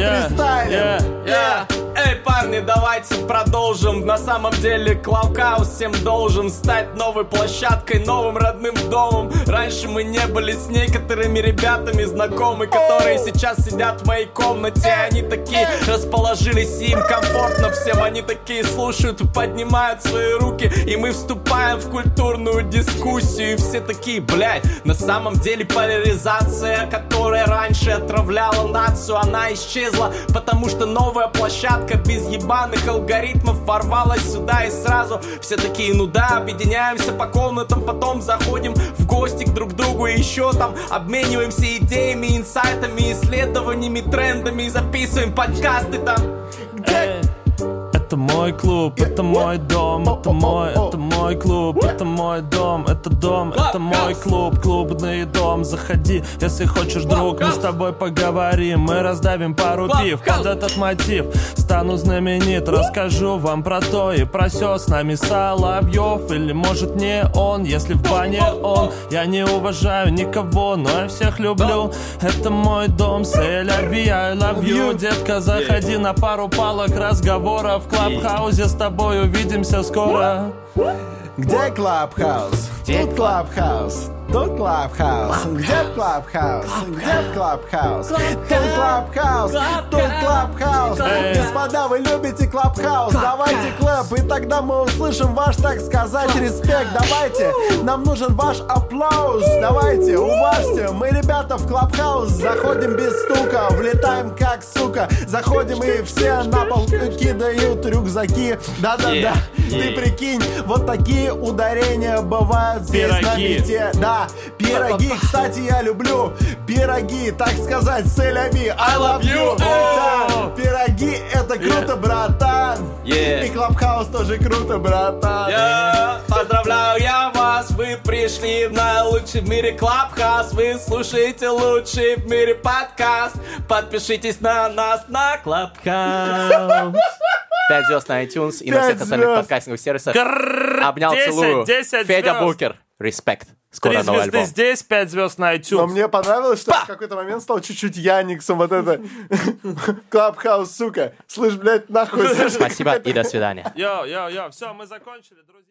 Эй, парни, давайте продолжим. На самом деле Клаукаус всем должен Стать новой площадкой, новым родным домом Раньше мы не были с некоторыми ребятами знакомы Которые сейчас сидят в моей комнате. Они такие расположились, им комфортно всем. Они такие слушают поднимают свои руки И мы вступаем в культурную дискуссию. И все такие, блядь, на самом деле поляризация Которая раньше отравляла нацию Она исчезла, потому что новая площадка без ебаных алгоритмов ворвалась сюда и сразу. Все такие, ну да, объединяемся по комнатам, потом заходим в гости к друг другу и еще там обмениваемся идеями, инсайтами, исследованиями, трендами и записываем подкасты там. Эй, Это мой клуб, это мой дом, это мой, это мой клуб, это мой дом, это дом, это мой клуб, клубный дом. Заходи, если хочешь, друг, мы с тобой поговорим, мы раздавим пару пив под этот мотив. Стану знаменит, расскажу вам про то и про сё с нами Соловьев или может не он, если в бане он. Я не уважаю никого, но я всех люблю. Это мой дом, you, I love you, детка, заходи на пару палок разговоров в клабхаузе с тобой увидимся скоро. Где Клабхаус? Тут Клабхаус. Тут Клабхаус. Где Клабхаус? Где Клабхаус? Тут Клабхаус. Тут Клабхаус. Эй. Господа, вы любите Клабхаус? Давайте clap, и тогда мы услышим ваш, так сказать, респект. Давайте, нам нужен ваш аплаус. Давайте, уважьте. Мы, ребята, в Клабхаус заходим без стука, влетаем как сука. Заходим и все на пол кидают рюкзаки. Да-да-да, ты прикинь, вот такие ударения бывают здесь на бите. Да, пироги, кстати, я люблю пироги, так сказать, селяви, I love you. Да, пироги, это круто, братан. Yeah. И Клабхаус тоже круто, братан. Я поздравляю я вас, вы пришли в наилучший в мире Клабхаус, вы слушаете лучший в мире подкаст. Подпишитесь на нас на Клабхаус. 5 звезд на iTunes и на всех остальных подкастинговых сервисах. Обнял, 10, целую. 10 Федя звезд. Букер. Респект. Скоро Три звезды альбом. здесь, пять звезд на Но iTunes. мне понравилось, что я в какой-то момент стал чуть-чуть Яниксом, вот это Клабхаус, сука. Слышь, блядь, нахуй. Спасибо и до свидания. Йо, йо, йо, все, мы закончили, друзья.